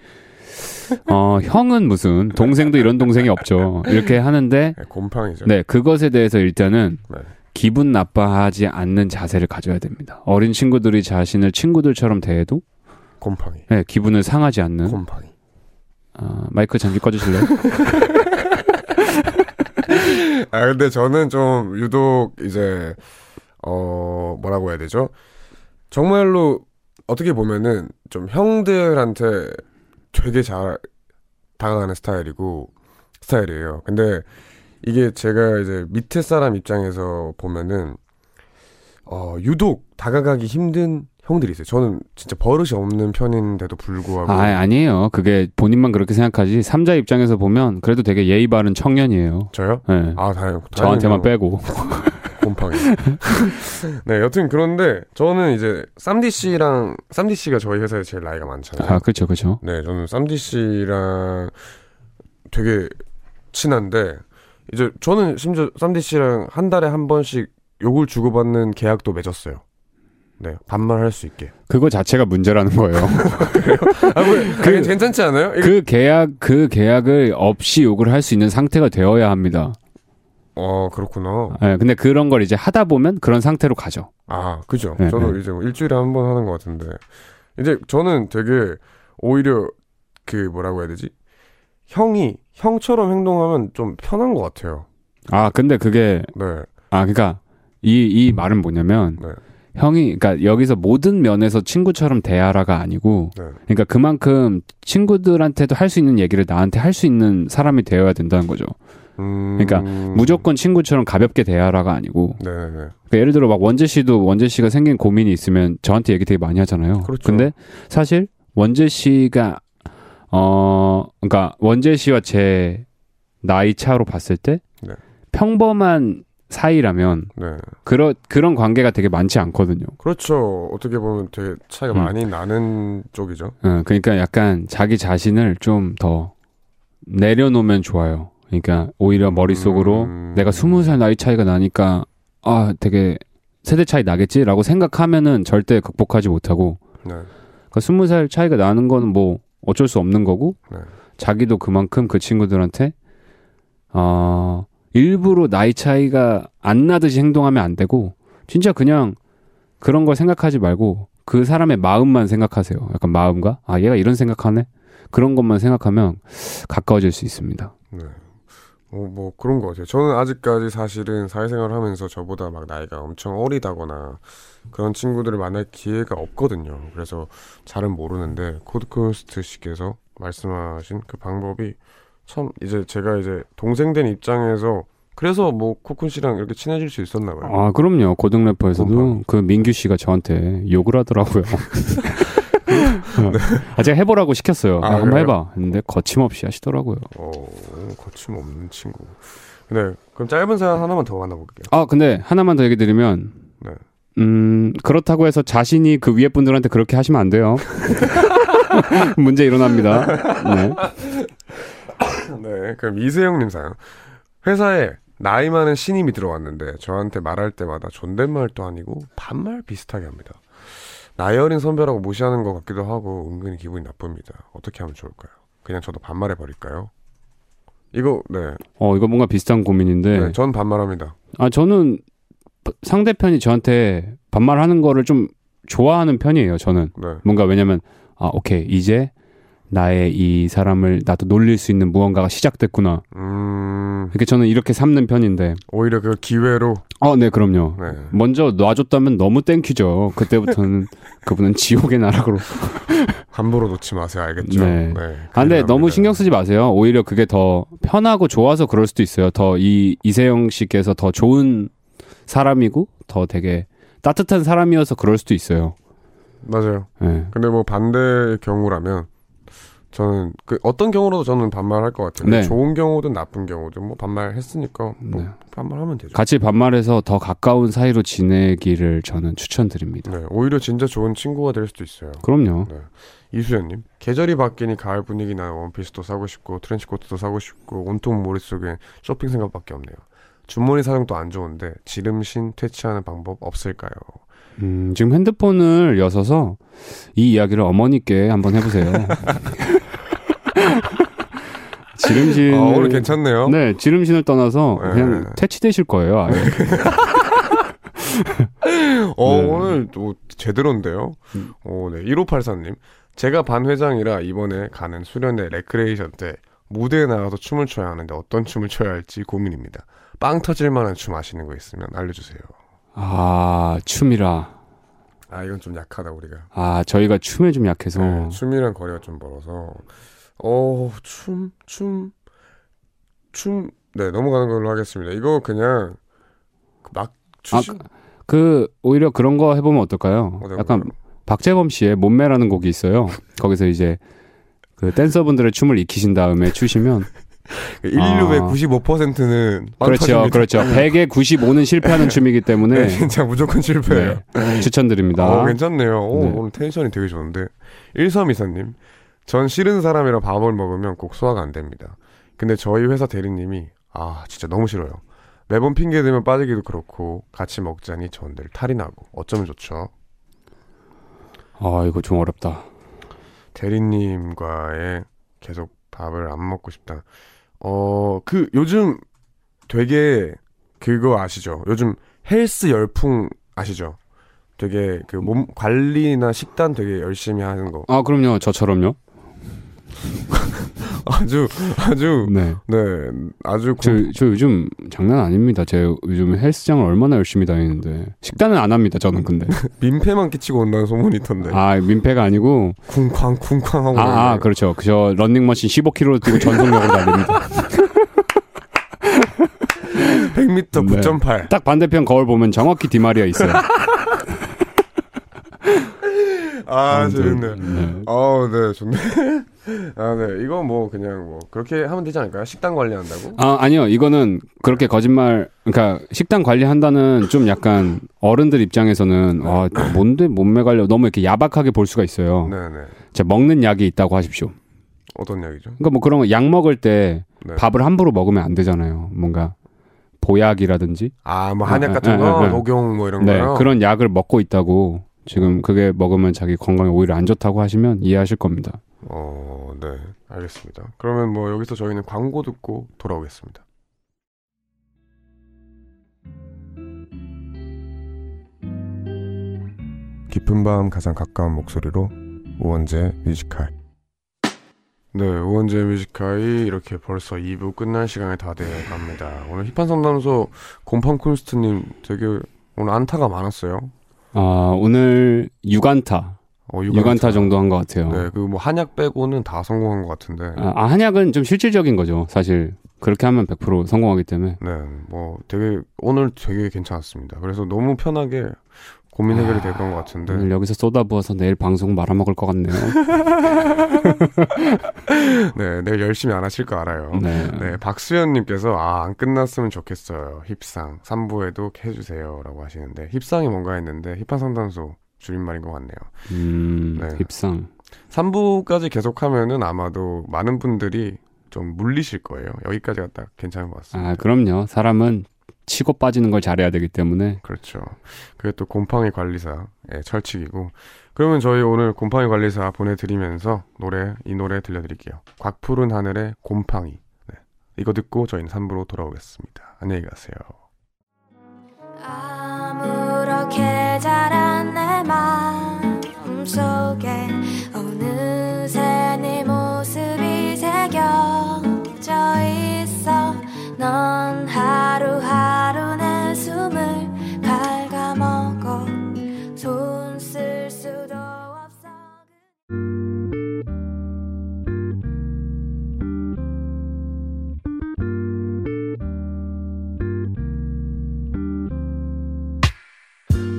S2: 어, 형은 무슨 동생도 이런 동생이 없죠. 이렇게 하는데
S1: 네, 곰팡이죠.
S2: 네, 그것에 대해서 일단은 네. 기분 나빠하지 않는 자세를 가져야 됩니다. 어린 친구들이 자신을 친구들처럼 대해도
S1: 곰팡이.
S2: 네, 기분을 상하지 않는
S1: 곰팡이.
S2: 아, 마이크 잠시 꺼주실래요? [LAUGHS]
S1: 아 근데 저는 좀 유독 이제 어 뭐라고 해야 되죠? 정말로 어떻게 보면은 좀 형들한테 되게 잘 다가가는 스타일이고 스타일이에요. 근데 이게 제가 이제 밑에 사람 입장에서 보면은 어 유독 다가가기 힘든 형들이 있어요. 저는 진짜 버릇이 없는 편인데도 불구하고
S2: 아 아니에요. 그게 본인만 그렇게 생각하지. 삼자 입장에서 보면 그래도 되게 예의 바른 청년이에요.
S1: 저요?
S2: 네.
S1: 아 다행.
S2: 저한테만 빼고. [LAUGHS]
S1: 곰팡이. [LAUGHS] 네, 여튼 그런데 저는 이제 쌈디 씨랑 쌈디 씨가 저희 회사에 제일 나이가 많잖아요.
S2: 아, 그렇죠, 그렇죠.
S1: 네, 저는 쌈디 씨랑 되게 친한데 이제 저는 심지어 쌈디 씨랑 한 달에 한 번씩 욕을 주고받는 계약도 맺었어요. 네, 반말할 수 있게.
S2: 그거 자체가 문제라는 거예요. [LAUGHS]
S1: 그래요? 아, 뭐, 그, 괜찮지 않아요?
S2: 그 계약, 그 계약을 없이 욕을 할 수 있는 상태가 되어야 합니다.
S1: 어, 그렇구나.
S2: 네, 근데 그런 걸 이제 하다 보면 그런 상태로 가죠.
S1: 아, 그죠. 네, 저도 네. 이제 뭐 일주일에 한 번 하는 것 같은데. 이제 저는 되게 오히려 그 뭐라고 해야 되지? 형이 형처럼 행동하면 좀 편한 것 같아요.
S2: 아, 근데 그게 네. 아, 그러니까 이 이 말은 뭐냐면 네. 형이 그러니까 여기서 모든 면에서 친구처럼 대하라가 아니고 네. 그러니까 그만큼 친구들한테도 할 수 있는 얘기를 나한테 할 수 있는 사람이 되어야 된다는 거죠. 그러니까 음... 무조건 친구처럼 가볍게 대하라가 아니고. 네, 네. 그러니까 예를 들어 막 원재 씨도 원재 씨가 생긴 고민이 있으면 저한테 얘기 되게 많이 하잖아요. 그렇죠. 근데 사실 원재 씨가 어 그러니까 원재 씨와 제 나이 차로 봤을 때 네. 평범한 사이라면 네. 그런 그런 관계가 되게 많지 않거든요.
S1: 그렇죠. 어떻게 보면 되게 차이가 음. 많이 나는 쪽이죠.
S2: 어, 그러니까 약간 자기 자신을 좀 더 내려놓으면 좋아요. 그러니까 오히려 머릿속으로 음... 내가 스무 살 나이 차이가 나니까 아 되게 세대 차이 나겠지라고 생각하면은 절대 극복하지 못하고 네. 그러니까 스무 살 차이가 나는 거는 뭐 어쩔 수 없는 거고 네. 자기도 그만큼 그 친구들한테 어 일부러 나이 차이가 안 나듯이 행동하면 안 되고 진짜 그냥 그런 걸 생각하지 말고 그 사람의 마음만 생각하세요. 약간 마음과 아 얘가 이런 생각하네 그런 것만 생각하면 가까워질 수 있습니다. 네.
S1: 어, 뭐 그런 거 같아요. 저는 아직까지 사실은 사회생활을 하면서 저보다 막 나이가 엄청 어리다거나 그런 친구들을 만날 기회가 없거든요. 그래서 잘은 모르는데 코드쿤스트 씨께서 말씀하신 그 방법이 참 이제 제가 이제 동생 된 입장에서 그래서 뭐 코쿤 씨랑 이렇게 친해질 수 있었나 봐요.
S2: 아 그럼요. 고등 래퍼에서도 그 민규 씨가 저한테 욕을 하더라고요. [LAUGHS] 네. 아, 제가 해보라고 시켰어요. 아, 한번 해봐. 근데 거침없이 하시더라고요.
S1: 어, 거침없는 친구. 네, 그럼 짧은 사연 하나만 더 만나볼게요.
S2: 아, 근데 하나만 더 얘기 드리면, 네. 음, 그렇다고 해서 자신이 그 위에 분들한테 그렇게 하시면 안 돼요. [LAUGHS] 문제 일어납니다. 네.
S1: 네, 그럼 이세영님 사연. 회사에 나이 많은 신임이 들어왔는데 저한테 말할 때마다 존댓말도 아니고 반말 비슷하게 합니다. 나이 어린 선배라고 무시하는 것 같기도 하고 은근히 기분이 나쁩니다. 어떻게 하면 좋을까요? 그냥 저도 반말해 버릴까요? 이거 네.
S2: 어 이거 뭔가 비슷한 고민인데.
S1: 네, 전 반말합니다.
S2: 아 저는 상대편이 저한테 반말하는 거를 좀 좋아하는 편이에요. 저는 네. 뭔가 왜냐면 아 오케이 이제 나의 이 사람을 나도 놀릴 수 있는 무언가가 시작됐구나. 음... 이렇게 저는 이렇게 삼는 편인데.
S1: 오히려 그 기회로.
S2: 어, 네, 그럼요. 네. 먼저 놔줬다면 너무 thank you죠. 그때부터는 [LAUGHS] 그분은 지옥의 나락으로. [LAUGHS]
S1: 함부로 놓지 마세요, 알겠죠?
S2: 네. 네 아, 근데 너무 신경 쓰지 마세요. 오히려 그게 더 편하고 좋아서 그럴 수도 있어요. 더 이 이세영 씨께서 더 좋은 사람이고 더 되게 따뜻한 사람이어서 그럴 수도 있어요.
S1: 맞아요. 네. 근데 뭐 반대의 경우라면 저는 그 어떤 경우로도 저는 반말할 것 같아요. 네. 좋은 경우든 나쁜 경우든 뭐 반말했으니까 뭐 네. 반말하면 되죠.
S2: 같이 반말해서 더 가까운 사이로 지내기를 저는 추천드립니다.
S1: 네, 오히려 진짜 좋은 친구가 될 수도 있어요.
S2: 그럼요. 네.
S1: 이수연님 계절이 바뀌니 가을 분위기 나는 원피스도 사고 싶고 트렌치코트도 사고 싶고 온통 머릿속에 쇼핑 생각밖에 없네요. 주머니 사정도 안 좋은데 지름신 퇴치하는 방법 없을까요?
S2: 음, 지금 핸드폰을 여서서 이 이야기를 어머니께 한번 해보세요. [LAUGHS] 지름신. 아,
S1: 오늘 괜찮네요.
S2: 네, 지름신을 떠나서 네. 그냥 퇴치되실 거예요, 아예. [LAUGHS]
S1: 어, 네. 오늘 또 제대로인데요. 음. 어, 네. 1584님. 제가 반 회장이라 이번에 가는 수련회 레크레이션 때 무대에 나가서 춤을 춰야 하는데 어떤 춤을 춰야 할지 고민입니다. 빵 터질 만한 춤 아시는 거 있으면 알려주세요.
S2: 아, 춤이라.
S1: 아, 이건 좀 약하다, 우리가.
S2: 아, 저희가 춤에 좀 약해서. 네,
S1: 춤이랑 거리가 좀 멀어서. 어, 춤, 춤, 춤. 네, 넘어가는 걸로 하겠습니다. 이거 그냥 막
S2: 주시... 아, 그, 오히려 그런 거 해보면 어떨까요? 약간 거요? 박재범 씨의 몸매라는 곡이 있어요. 거기서 이제 그 댄서분들의 춤을 익히신 다음에 추시면 [LAUGHS]
S1: 인류의 아. 95%는
S2: 그렇죠, 그렇죠. 100에 95는 실패하는 춤이기 때문에
S1: 네, 진짜 무조건 실패해요.
S2: 네, 추천드립니다.
S1: 어, 괜찮네요. 오, 네. 오늘 텐션이 되게 좋은데 1324님, 전 싫은 사람이랑 밥을 먹으면 꼭 소화가 안 됩니다. 근데 저희 회사 대리님이 아 진짜 너무 싫어요. 매번 핑계 대면 빠지기도 그렇고 같이 먹자니 전들 탈이 나고 어쩌면 좋죠.
S2: 아 이거 좀 어렵다.
S1: 대리님과의 계속 밥을 안 먹고 싶다. 어, 그 요즘 되게 그거 아시죠? 요즘 헬스 열풍 아시죠? 되게 그 몸 관리나 식단 되게 열심히 하는 거.
S2: 아, 그럼요. 저처럼요. [LAUGHS]
S1: 아주 아주 네, 네 아주
S2: 저, 저 요즘 장난 아닙니다. 제가 요즘 헬스장을 얼마나 열심히 다니는데 식단은 안 합니다. 저는 근데 [LAUGHS]
S1: 민폐만 끼치고 온다는 소문이 있던데.
S2: 아 민폐가 아니고
S1: 쿵쾅 쿵쾅 하고.
S2: 아, 아 그렇죠. 저 런닝머신 15km 뛰고 전속력으로 달립니다. [LAUGHS]
S1: 100m 9.8.
S2: 딱 반대편 거울 보면 정확히 디마리아 있어요.
S1: 아, 재밌네. 네. [LAUGHS] 아, 네, 좋네. 아, 네. 이거 뭐 그냥 뭐 그렇게 하면 되지 않을까요? 식단 관리한다고?
S2: 아, 아니요. 이거는 그렇게 거짓말 그러니까 식단 관리한다는 좀 약간 어른들 입장에서는 네. 아, 뭔데 몸매 관리 너무 이렇게 야박하게 볼 수가 있어요. 네, 네. 자, 먹는 약이 있다고 하십시오.
S1: 어떤 약이죠?
S2: 그러니까 뭐 그런 거약 먹을 때 네. 밥을 함부로 먹으면 안 되잖아요. 뭔가 보약이라든지
S1: 아, 뭐 한약 아, 같은 아, 거, 아, 아, 녹용 뭐 이런 네, 거요.
S2: 그런 약을 먹고 있다고 지금 그게 먹으면 자기 건강에 오히려 안 좋다고 하시면 이해하실 겁니다.
S1: 어, 네. 알겠습니다. 그러면 뭐 여기서 저희는 광고 듣고 돌아오겠습니다. 깊은 밤 가장 가까운 목소리로 우원재 뮤지컬 네, 우원재 뮤지컬이 이렇게 벌써 2부 끝날 시간이 다돼 갑니다. 오늘 힙한 상담소 곰팡 쿤스트님 되게 오늘 안타가 많았어요.
S2: 아, 오늘 6안타. 어, 6안타, 정도 한 것 같아요.
S1: 네, 그 뭐 한약 빼고는 다 성공한 것 같은데.
S2: 아, 아, 한약은 좀 실질적인 거죠, 사실. 그렇게 하면 100% 성공하기 때문에.
S1: 네, 뭐 되게 오늘 되게 괜찮았습니다. 그래서 너무 편하게 고민 해결이 됐던 것 같은데.
S2: 오늘 여기서 쏟아부어서 내일 방송 말아먹을 것 같네요. [LAUGHS]
S1: 네, 내일 열심히 안 하실 거 알아요. 네. 네 박수현님께서, 아, 안 끝났으면 좋겠어요. 힙상. 3부에도 해주세요. 라고 하시는데, 힙상이 뭔가 했는데, 힙한 상담소 줄임말인 것 같네요.
S2: 음, 네. 힙상.
S1: 3부까지 계속하면은 아마도 많은 분들이 좀 물리실 거예요. 여기까지가 딱 괜찮은 것 같습니다.
S2: 아, 그럼요. 사람은 치고 빠지는 걸 잘해야 되기 때문에.
S1: 그렇죠. 그게 또 곰팡이 관리사 의 철칙이고. 그러면 저희 오늘 곰팡이 관리사 보내드리면서 노래, 이 노래 들려드릴게요. 곽푸른 하늘의 곰팡이. 네. 이거 듣고 저희는 3부로 돌아오겠습니다. 안녕히 가세요.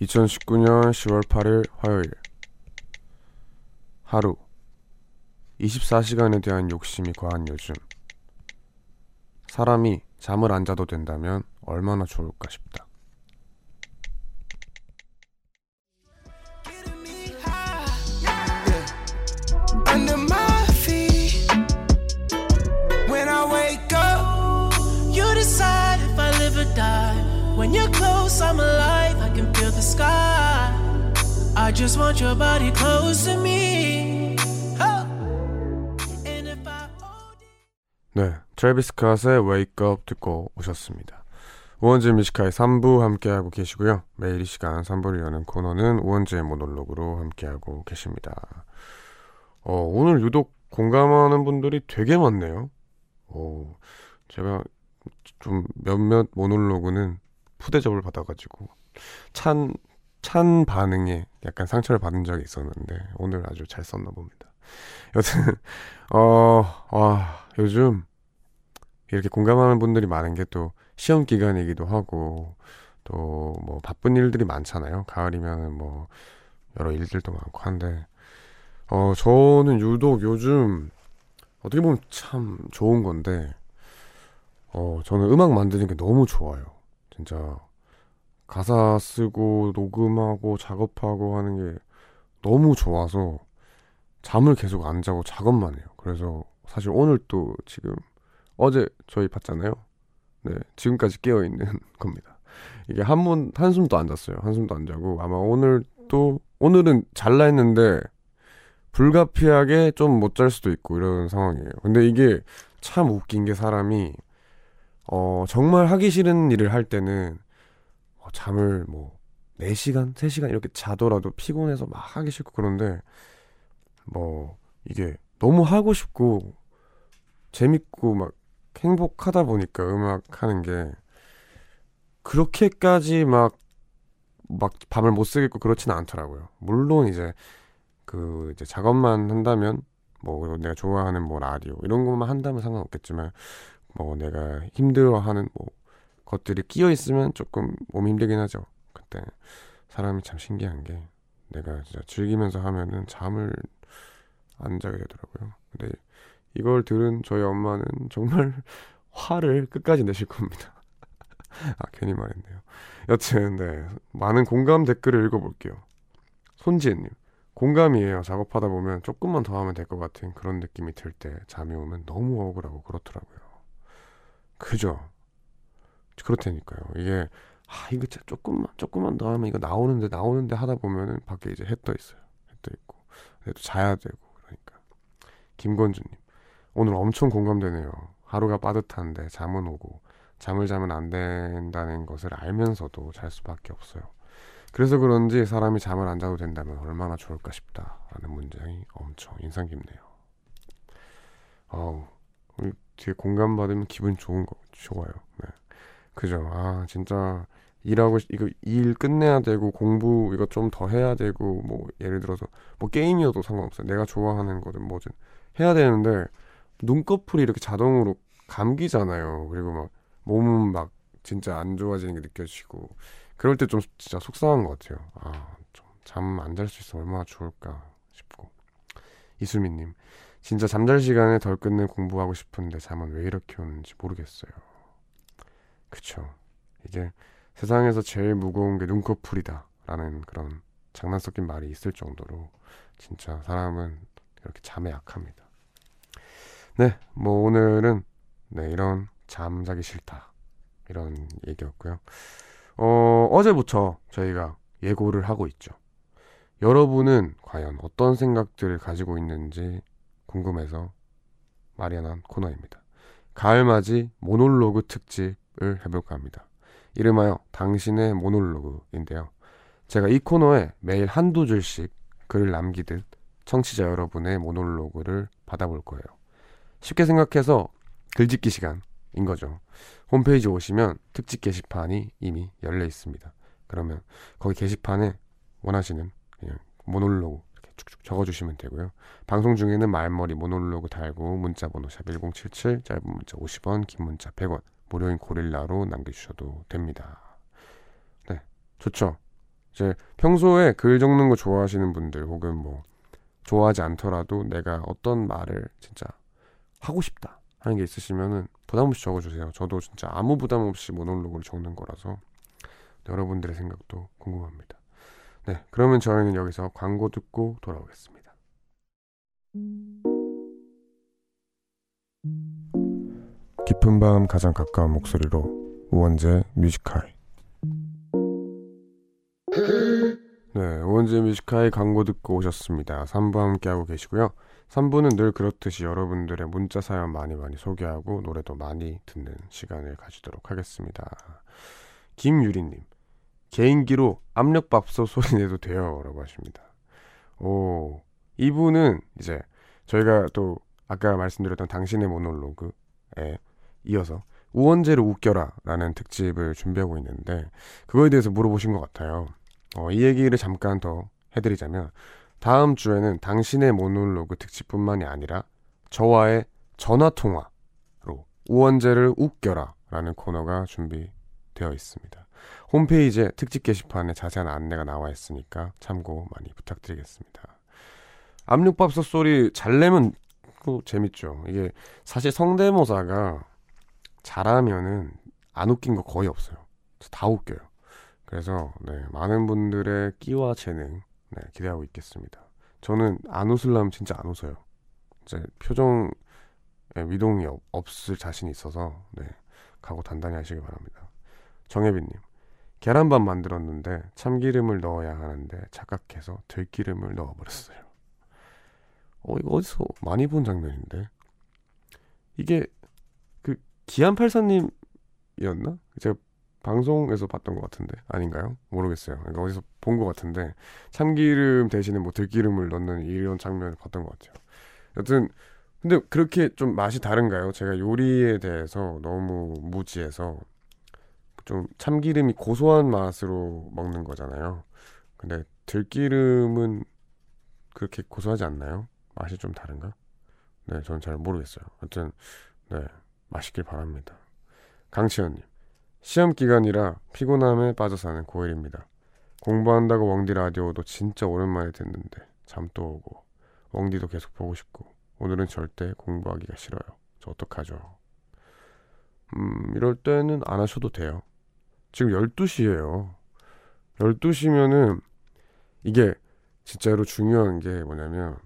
S1: 2019년 10월 8일 화요일. 하루. 24시간에 대한 욕심이 과한 요즘. 사람이 잠을 안 자도 된다면 얼마나 좋을까 싶다. When you're close, I'm alive. I just want your body close to me. 네, 트래비스 스캇의 Wake Up 듣고 오셨습니다. 우원재의 Music High 3부 함께하고 계시고요. 매일 이 시간 3부를 여는 코너는 우원재의 모놀로그로 함께하고 계십니다. 어, 오늘 유독 공감하는 분들이 되게 많네요. 어, 제가 좀 몇몇 모놀로그는 푸대접을 받아가지고 찬, 찬 반응에 약간 상처를 받은 적이 있었는데 오늘 아주 잘 썼나 봅니다. 여튼, [LAUGHS] 어, 와, 요즘 이렇게 공감하는 분들이 많은 게 또 시험 기간이기도 하고 또 뭐 바쁜 일들이 많잖아요. 가을이면은 뭐 여러 일들도 많고 한데 어 저는 유독 요즘 어떻게 보면 참 좋은 건데 어 저는 음악 만드는 게 너무 좋아요. 진짜 가사 쓰고 녹음하고 작업하고 하는 게 너무 좋아서 잠을 계속 안 자고 작업만 해요. 그래서 사실 오늘 또 지금 어제 저희 봤잖아요. 네, 지금까지 깨어 있는 [LAUGHS] 겁니다. 이게 한 번 한숨도 안 잤어요. 한숨도 안 자고 아마 오늘 또 오늘은 잘라 했는데 불가피하게 좀 못 잘 수도 있고 이런 상황이에요. 근데 이게 참 웃긴 게 사람이 어 정말 하기 싫은 일을 할 때는 어, 잠을 뭐 4시간, 3시간 이렇게 자더라도 피곤해서 막 하기 싫고 그런데 뭐 이게 너무 하고 싶고 재밌고 막 행복하다 보니까 음악 하는 게 그렇게까지 막, 막 밤을 못 쓰겠고 그렇지는 않더라고요. 물론 이제 그 이제 작업만 한다면 뭐 내가 좋아하는 뭐 라디오 이런 것만 한다면 상관없겠지만 뭐 내가 힘들어하는 뭐 것들이 끼어 있으면 조금 몸이 힘들긴 하죠. 그때 사람이 참 신기한 게 내가 진짜 즐기면서 하면은 잠을 안 자게 되더라고요. 근데 이걸 들은 저희 엄마는 정말 [LAUGHS] 화를 끝까지 내실 겁니다. [LAUGHS] 아, 괜히 말했네요. 여튼, 네. 많은 공감 댓글을 읽어볼게요. 손지혜님. 공감이에요. 작업하다 보면 조금만 더 하면 될 것 같은 그런 느낌이 들 때 잠이 오면 너무 억울하고 그렇더라고요. 그죠? 그렇다니까요. 이게, 아, 이거 진짜 조금만, 조금만 더 하면 이거 나오는데, 나오는데 하다 보면은 밖에 이제 해 떠 있어요. 해 떠 있고. 그래도 자야 되고, 그러니까. 김건주님. 오늘 엄청 공감되네요. 하루가 빠듯한데 잠은 오고 잠을 자면 안 된다는 것을 알면서도 잘 수밖에 없어요. 그래서 그런지 사람이 잠을 안 자도 된다면 얼마나 좋을까 싶다라는 문장이 엄청 인상 깊네요. 어우, 뒤에 공감 받으면 기분 좋은 거 좋아요. 네. 그죠. 아, 진짜 일하고 이거 일 끝내야 되고 공부 이거 좀 더 해야 되고 뭐 예를 들어서 뭐 게임이어도 상관없어요. 내가 좋아하는 거든 뭐든 해야 되는데 눈꺼풀이 이렇게 자동으로 감기잖아요. 그리고 막 몸은 막 진짜 안 좋아지는 게 느껴지고 그럴 때 좀 진짜 속상한 것 같아요. 아, 좀 잠 안 잘 수 있어 얼마나 좋을까 싶고 이수민님 진짜 잠잘 시간에 덜 끝내 공부하고 싶은데 잠은 왜 이렇게 오는지 모르겠어요. 그쵸. 이게 세상에서 제일 무거운 게 눈꺼풀이다라는 그런 장난 섞인 말이 있을 정도로 진짜 사람은 이렇게 잠에 약합니다. 네, 뭐 오늘은 네, 이런 잠자기 싫다 이런 얘기였고요. 어, 어제부터 저희가 예고를 하고 있죠. 여러분은 과연 어떤 생각들을 가지고 있는지 궁금해서 마련한 코너입니다. 가을맞이 모놀로그 특집 을 해볼까 합니다. 이름하여 당신의 모놀로그인데요. 제가 이 코너에 매일 한두 줄씩 글을 남기듯 청취자 여러분의 모놀로그를 받아볼 거예요. 쉽게 생각해서 글짓기 시간인 거죠. 홈페이지 오시면 특집 게시판이 이미 열려 있습니다. 그러면 거기 게시판에 원하시는 그냥 모놀로그 이렇게 쭉쭉 적어주시면 되고요. 방송 중에는 말머리 모놀로그 달고 문자번호 샵1077 짧은 문자 50원 긴 문자 100원 무료인 고릴라로 남겨주셔도 됩니다. 네 좋죠. 이제 평소에 글 적는 거 좋아하시는 분들 혹은 뭐 좋아하지 않더라도 내가 어떤 말을 진짜 하고 싶다 하는 게 있으시면은 부담 없이 적어주세요. 저도 진짜 아무 부담 없이 모놀로그를 적는 거라서 여러분들의 생각도 궁금합니다. 네, 그러면 저희는 여기서 광고 듣고 돌아오겠습니다. 깊은 밤 가장 가까운 목소리로 우원재의 Music High 네, 우원재의 Music High 광고 듣고 오셨습니다. 3부 함께하고 계시고요. 3부는 늘 그렇듯이 여러분들의 문자 사연 많이 많이 소개하고 노래도 많이 듣는 시간을 가지도록 하겠습니다. 김유리님, 개인기로 압력밥솥 소리 내도 돼요. 라고 하십니다. 오, 이분은 이제 저희가 또 아까 말씀드렸던 당신의 모놀로그에 이어서 우원재를 웃겨라 라는 특집을 준비하고 있는데 그거에 대해서 물어보신 것 같아요. 어, 이 얘기를 잠깐 더 해드리자면 다음 주에는 당신의 모놀로그 특집뿐만이 아니라 저와의 전화 통화로 우원재를 웃겨라 라는 코너가 준비되어 있습니다. 홈페이지에 특집 게시판에 자세한 안내가 나와 있으니까 참고 많이 부탁드리겠습니다. 압력밥솥 소리 잘 내면 또 재밌죠. 이게 사실 성대모사가 잘하면은 안 웃긴 거 거의 없어요. 다 웃겨요. 그래서 네, 많은 분들의 끼와 재능 네, 기대하고 있겠습니다. 저는 안 웃으려면 진짜 안 웃어요. 이제 표정 위동이 없을 자신이 있어서 네, 각오 단단히 하시기 바랍니다. 정혜빈님 계란밥 만들었는데 참기름을 넣어야 하는데 착각해서 들기름을 넣어버렸어요. 어 이거 어디서 많이 본 장면인데 이게 그 기안팔사님이었나? 제가 방송에서 봤던 것 같은데 아닌가요? 모르겠어요. 그러니까 어디서 본 것 같은데 참기름 대신에 뭐 들기름을 넣는 이런 장면을 봤던 것 같아요. 여튼 근데 그렇게 좀 맛이 다른가요? 제가 요리에 대해서 너무 무지해서 좀 참기름이 고소한 맛으로 먹는 거잖아요. 근데 들기름은 그렇게 고소하지 않나요? 맛이 좀 다른가? 네, 저는 잘 모르겠어요. 하여튼 네, 맛있길 바랍니다. 강치현님 시험 기간이라 피곤함에 빠져 사는 고1입니다. 공부한다고 웡디 라디오도 진짜 오랜만에 듣는데 잠도 오고 웡디도 계속 보고 싶고 오늘은 절대 공부하기가 싫어요. 저 어떡하죠? 음, 이럴 때는 안 하셔도 돼요. 지금 12시예요. 12시면은 이게 진짜로 중요한 게 뭐냐면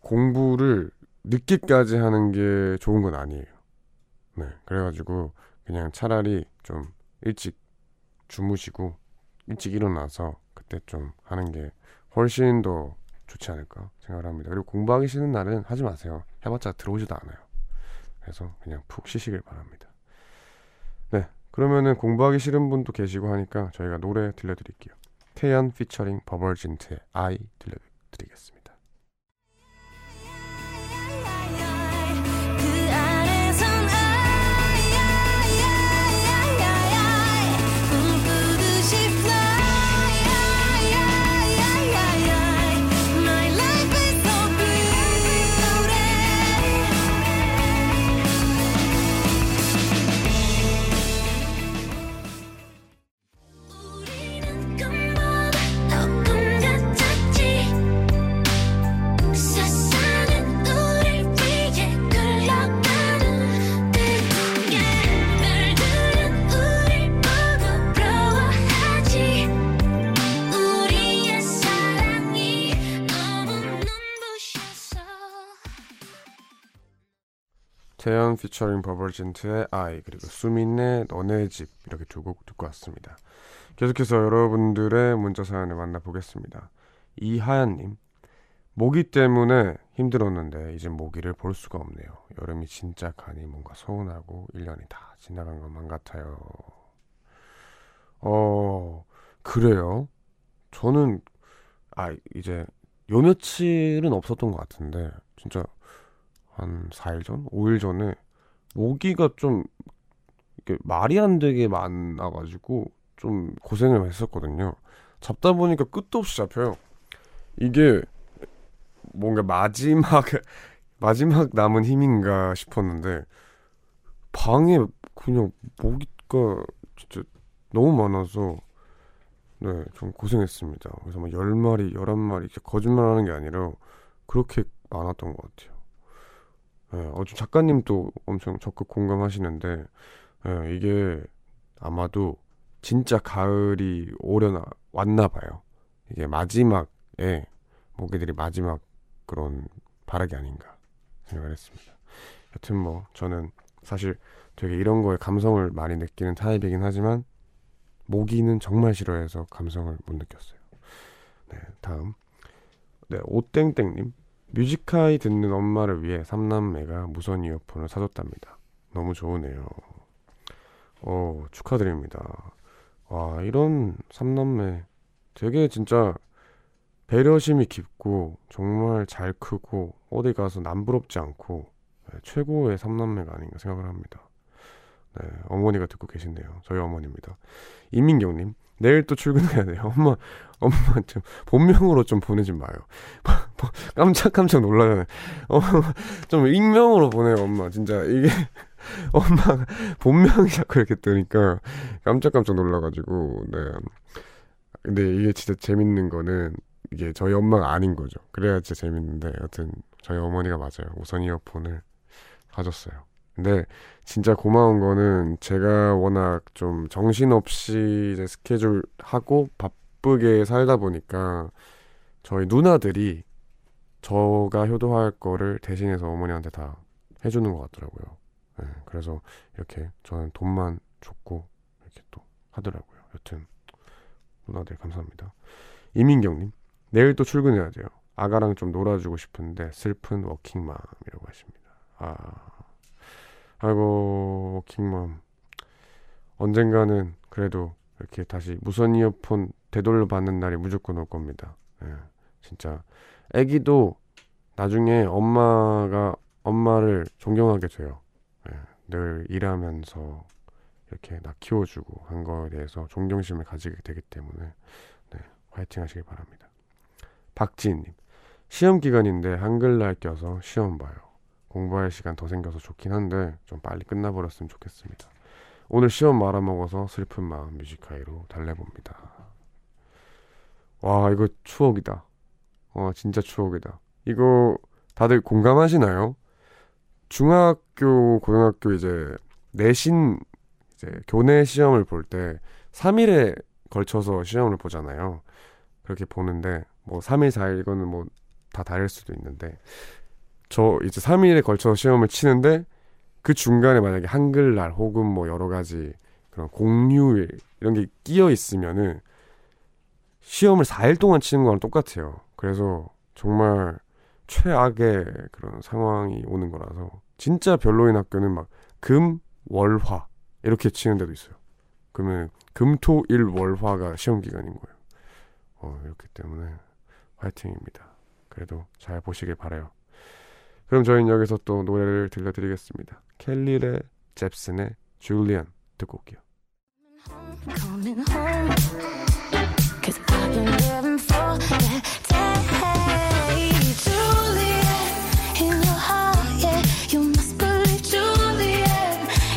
S1: 공부를 늦게까지 하는 게 좋은 건 아니에요. 네. 그래가지고 그냥 차라리 좀 일찍 주무시고 일찍 일어나서 그때 좀 하는 게 훨씬 더 좋지 않을까 생각을 합니다. 그리고 공부하기 싫은 날은 하지 마세요. 해봤자 들어오지도 않아요. 그래서 그냥 푹 쉬시길 바랍니다. 네. 그러면은 공부하기 싫은 분도 계시고 하니까 저희가 노래 들려드릴게요. 태연 피처링 버벌진트의 아이 들려드리겠습니다. 태연 피처링 버벌진트의 아이 그리고 수민의 너네 집 이렇게 두 곡 듣고 왔습니다. 계속해서 여러분들의 문자 사연을 만나보겠습니다. 이하연님 모기 때문에 힘들었는데 이제 모기를 볼 수가 없네요. 여름이 진짜 가니 뭔가 서운하고 1년이 다 지나간 것만 같아요. 어 그래요? 저는 아 이제 요 며칠은 없었던 것 같은데 진짜 한 4일 전, 5일 전에 모기가 좀 말이 안 되게 많아가지고 좀 고생을 했었거든요. 잡다 보니까 끝도 없이 잡혀요. 이게 뭔가 마지막 [LAUGHS] 마지막 남은 힘인가 싶었는데 방에 그냥 모기가 진짜 너무 많아서 네, 좀 고생했습니다. 그래서 뭐 10마리, 11마리 이렇게 거짓말 하는 게 아니라 그렇게 많았던 것 같아요. 네, 어좀 작가님도 엄청 적극 공감하시는데 네, 이게 아마도 진짜 가을이 오려나 왔나 봐요. 이게 마지막에 모기들이 마지막 그런 발악이 아닌가 생각을 했습니다. 여튼 뭐 저는 사실 되게 이런 거에 감성을 많이 느끼는 타입이긴 하지만 모기는 정말 싫어해서 감성을 못 느꼈어요. 네, 다음. 네, 오땡땡님. 뮤직하이 듣는 엄마를 위해 삼남매가 무선 이어폰을 사줬답니다. 너무 좋으네요. 어, 축하드립니다. 와, 이런 삼남매 되게 진짜 배려심이 깊고 정말 잘 크고 어디 가서 남부럽지 않고 네, 최고의 삼남매가 아닌가 생각을 합니다. 네, 어머니가 듣고 계신데요. 저희 어머니입니다. 이민경님, 내일 또 출근해야 돼요. [LAUGHS] 엄마, 엄마 좀 본명으로 좀 보내지 마요. [LAUGHS] 깜짝깜짝 놀라잖아요. 어, [LAUGHS] 좀 익명으로 보내요, 엄마. 진짜 이게 [LAUGHS] 엄마 본명이 자꾸 이렇게 뜨니까 깜짝깜짝 놀라가지고 네. 근데 이게 진짜 재밌는 거는 이게 저희 엄마가 아닌 거죠. 그래야 진짜 재밌는데 여튼 저희 어머니가 맞아요. 우선 이어폰을 사줬어요. 근데 진짜 고마운 거는 제가 워낙 좀 정신없이 이제 스케줄 하고 바쁘게 살다 보니까 저희 누나들이 저가 효도할 거를 대신해서 어머니한테 다 해주는 것 같더라고요. 네, 그래서 이렇게 저는 돈만 줬고 이렇게 또 하더라고요. 여튼 누나들 감사합니다. 이민경님 내일 또 출근해야 돼요. 아가랑 좀 놀아주고 싶은데 슬픈 워킹맘이라고 하십니다. 아 아이고 킹맘 언젠가는 그래도 이렇게 다시 무선 이어폰 되돌려 받는 날이 무조건 올 겁니다. 예, 진짜 아기도 나중에 엄마가 엄마를 존경하게 돼요. 예, 늘 일하면서 이렇게 나 키워주고 한 거에 대해서 존경심을 가지게 되기 때문에 네, 화이팅 하시길 바랍니다. 박지인님 시험 기간인데 한글날 껴서 시험 봐요. 공부할 시간 더 생겨서 좋긴 한데 좀 빨리 끝나버렸으면 좋겠습니다. 오늘 시험 말아먹어서 슬픈 마음 뮤직하이로 달래봅니다. 와 이거 추억이다. 와 진짜 추억이다. 이거 다들 공감하시나요? 중학교, 고등학교 이제 내신 이제 교내 시험을 볼 때 3일에 걸쳐서 시험을 보잖아요. 그렇게 보는데 뭐 3일, 4일 이거는 뭐 다 다를 수도 있는데 저 이제 3일에 걸쳐 시험을 치는데 그 중간에 만약에 한글날 혹은 뭐 여러 가지 그런 공휴일 이런 게 끼어 있으면은 시험을 4일 동안 치는 거랑 똑같아요. 그래서 정말 최악의 그런 상황이 오는 거라서 진짜 별로인 학교는 막 금, 월, 화 이렇게 치는 데도 있어요. 그러면 금, 토, 일, 월, 화가 시험 기간인 거예요. 어, 이렇기 때문에 화이팅입니다. 그래도 잘 보시길 바래요. 그럼 저희는 여기서 또 노래를 들려드리겠습니다. 켈리의 잽슨의 줄리안 듣고 올게요. I've
S3: been living for that day. In your heart, yeah, you must believe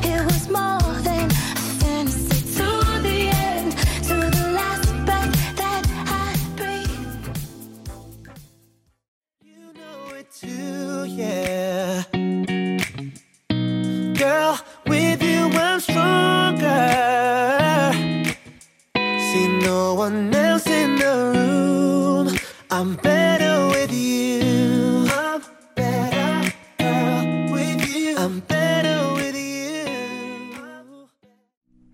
S3: It was more than a fantasy to the end, to the last breath that I breathe.
S4: You know it too, yeah. Girl, with you I'm stronger. See no one. Knows.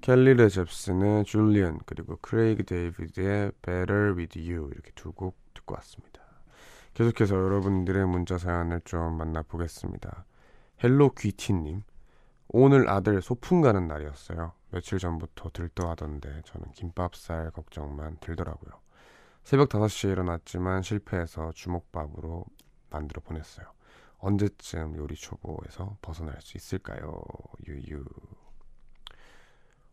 S1: 칼리 레이 젭슨의 Julien 그리고 크레이그 데이비드의 Better With You 이렇게 두 곡 듣고 왔습니다. 계속해서 여러분들의 문자 사연을 좀 만나보겠습니다. 헬로 키티님 오늘 아들 소풍 가는 날이었어요. 며칠 전부터 들떠하던데 저는 김밥 쌀 걱정만 들더라고요. 새벽 5시에 일어났지만 실패해서 주먹밥으로 만들어 보냈어요. 언제쯤 요리 초보에서 벗어날 수 있을까요? 유유.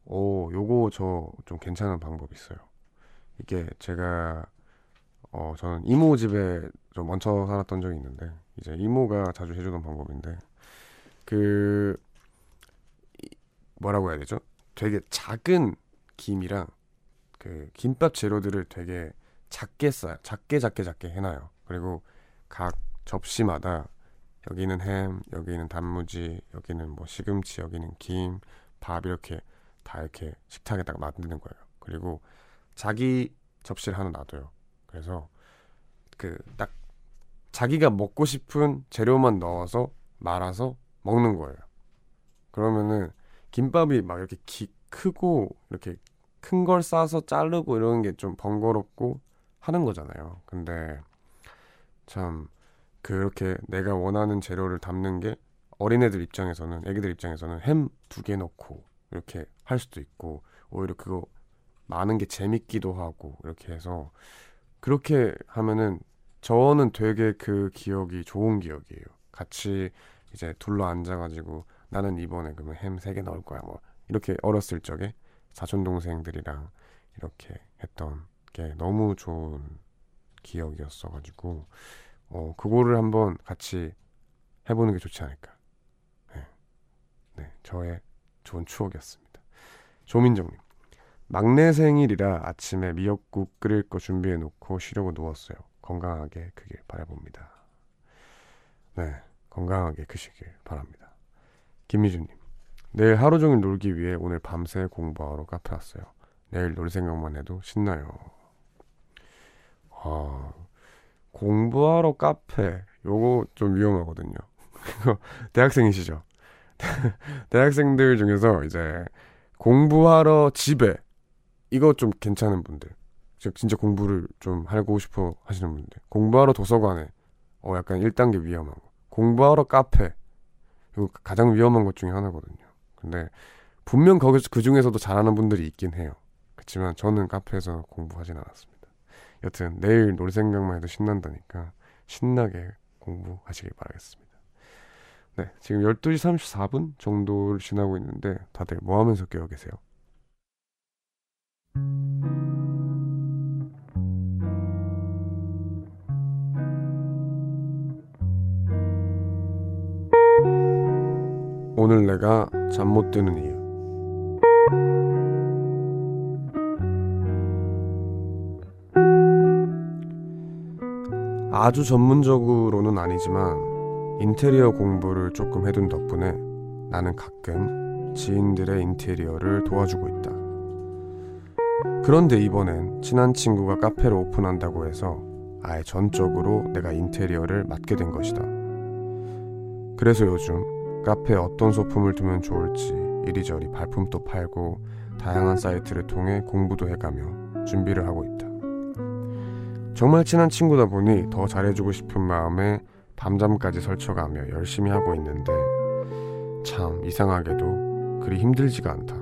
S1: 오, 요거 저 좀 괜찮은 방법 있어요. 이게 제가 어 저는 이모 집에 좀 얹혀 살았던 적이 있는데 이제 이모가 자주 해주던 방법인데 그 뭐라고 해야 되죠? 되게 작은 김이랑 그 김밥 재료들을 되게 작게 싸요. 작게 작게 작게 해놔요. 그리고 각 접시마다 여기는 햄, 여기는 단무지, 여기는 뭐 시금치, 여기는 김, 밥 이렇게 다 이렇게 식탁에 딱 만드는 거예요. 그리고 자기 접시를 하나 놔둬요. 그래서 그 딱 자기가 먹고 싶은 재료만 넣어서 말아서 먹는 거예요. 그러면은 김밥이 막 이렇게 기, 크고 이렇게 큰 걸 싸서 자르고 이러는 게 좀 번거롭고 하는 거잖아요. 근데 참 그렇게 내가 원하는 재료를 담는 게 어린애들 입장에서는 애기들 입장에서는 햄 두 개 넣고 이렇게 할 수도 있고 오히려 그거 많은 게 재밌기도 하고 이렇게 해서 그렇게 하면은 저는 되게 그 기억이 좋은 기억이에요. 같이 이제 둘러 앉아가지고 나는 이번에 그러면 햄 세 개 넣을 거야 뭐 이렇게 어렸을 적에 사촌 동생들이랑 이렇게 했던 게 너무 좋은 기억이었어가지고 어 그거를 한번 같이 해보는 게 좋지 않을까. 네, 네 저의 좋은 추억이었습니다. 조민정님. 막내 생일이라 아침에 미역국 끓일 거 준비해 놓고 쉬려고 누웠어요. 건강하게 크길 바라봅니다. 네, 건강하게 크시길 바랍니다. 김미주님. 내일 하루 종일 놀기 위해 오늘 밤새 공부하러 카페 왔어요. 내일 놀 생각만 해도 신나요. 아, 공부하러 카페. 요거 좀 위험하거든요. [LAUGHS] 대학생이시죠? [LAUGHS] 대학생들 중에서 이제 공부하러 집에 이거 좀 괜찮은 분들. 진짜 공부를 좀 하고 싶어 하시는 분들. 공부하러 도서관에. 어 약간 1단계 위험한 거 공부하러 카페. 이거 가장 위험한 것 중에 하나거든요. 근데 분명 거기서 그 중에서도 잘하는 분들이 있긴 해요. 그렇지만 저는 카페에서 공부하진 않았습니다 여튼 내일 놀 생각만 해도 신난다니까 신나게 공부하시길 바라겠습니다 네, 지금 12시 34분 정도를 지나고 있는데 다들 뭐 하면서 깨어 계세요? 오늘 내가 잠 못 드는 이유 아주 전문적으로는 아니지만 인테리어 공부를 조금 해둔 덕분에 나는 가끔 지인들의 인테리어를 도와주고 있다. 그런데 이번엔 친한 친구가 카페를 오픈한다고 해서 아예 전적으로 내가 인테리어를 맡게 된 것이다. 그래서 요즘 카페에 어떤 소품을 두면 좋을지 이리저리 발품도 팔고 다양한 사이트를 통해 공부도 해가며 준비를 하고 있다. 정말 친한 친구다 보니 더 잘해주고 싶은 마음에 밤잠까지 설쳐가며 열심히 하고 있는데 참 이상하게도 그리 힘들지가 않다.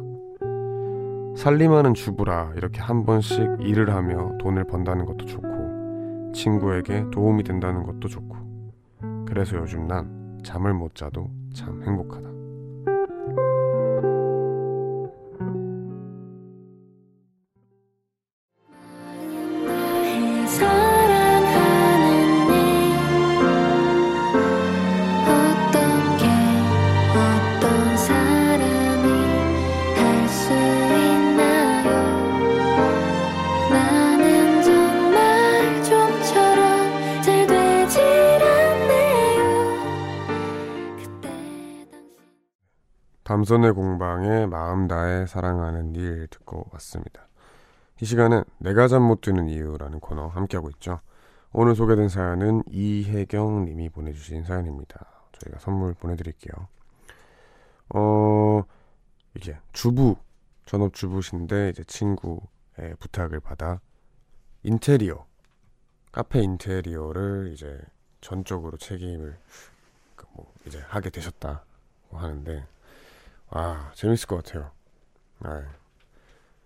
S1: 살림하는 주부라 이렇게 한 번씩 일을 하며 돈을 번다는 것도 좋고 친구에게 도움이 된다는 것도 좋고 그래서 요즘 난 잠을 못 자도 참 행복하다. 밤선의 공방에 마음 다해 사랑하는 일 듣고 왔습니다. 이 시간은 내가 잠 못 드는 이유라는 코너 함께하고 있죠. 오늘 소개된 사연은 이혜경 님이 보내주신 사연입니다. 저희가 선물 보내드릴게요. 어, 이제 주부, 전업주부신데 이제 친구의 부탁을 받아 인테리어, 카페 인테리어를 이제 전적으로 책임을 그뭐 이제 하게 되셨다고 하는데 아, 재밌을 것 같아요. 아,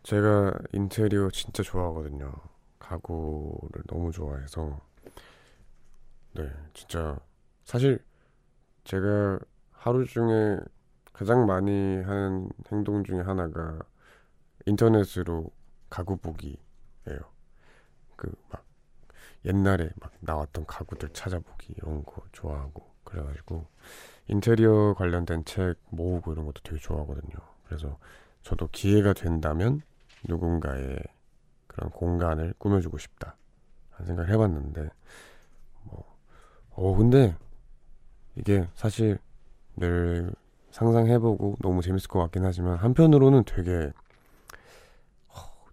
S1: 제가 인테리어 진짜 좋아하거든요. 가구를 너무 좋아해서 네 진짜 사실 제가 하루 중에 가장 많이 하는 행동 중에 하나가 인터넷으로 가구 보기예요. 그 막 옛날에 막 나왔던 가구들 찾아보기 이런 거 좋아하고 그래가지고 인테리어 관련된 책 모으고 이런 것도 되게 좋아하거든요. 그래서 저도 기회가 된다면 누군가의 그런 공간을 꾸며주고 싶다 하는 생각을 해봤는데 뭐, 어 근데 이게 사실 늘 상상해보고 너무 재밌을 것 같긴 하지만 한편으로는 되게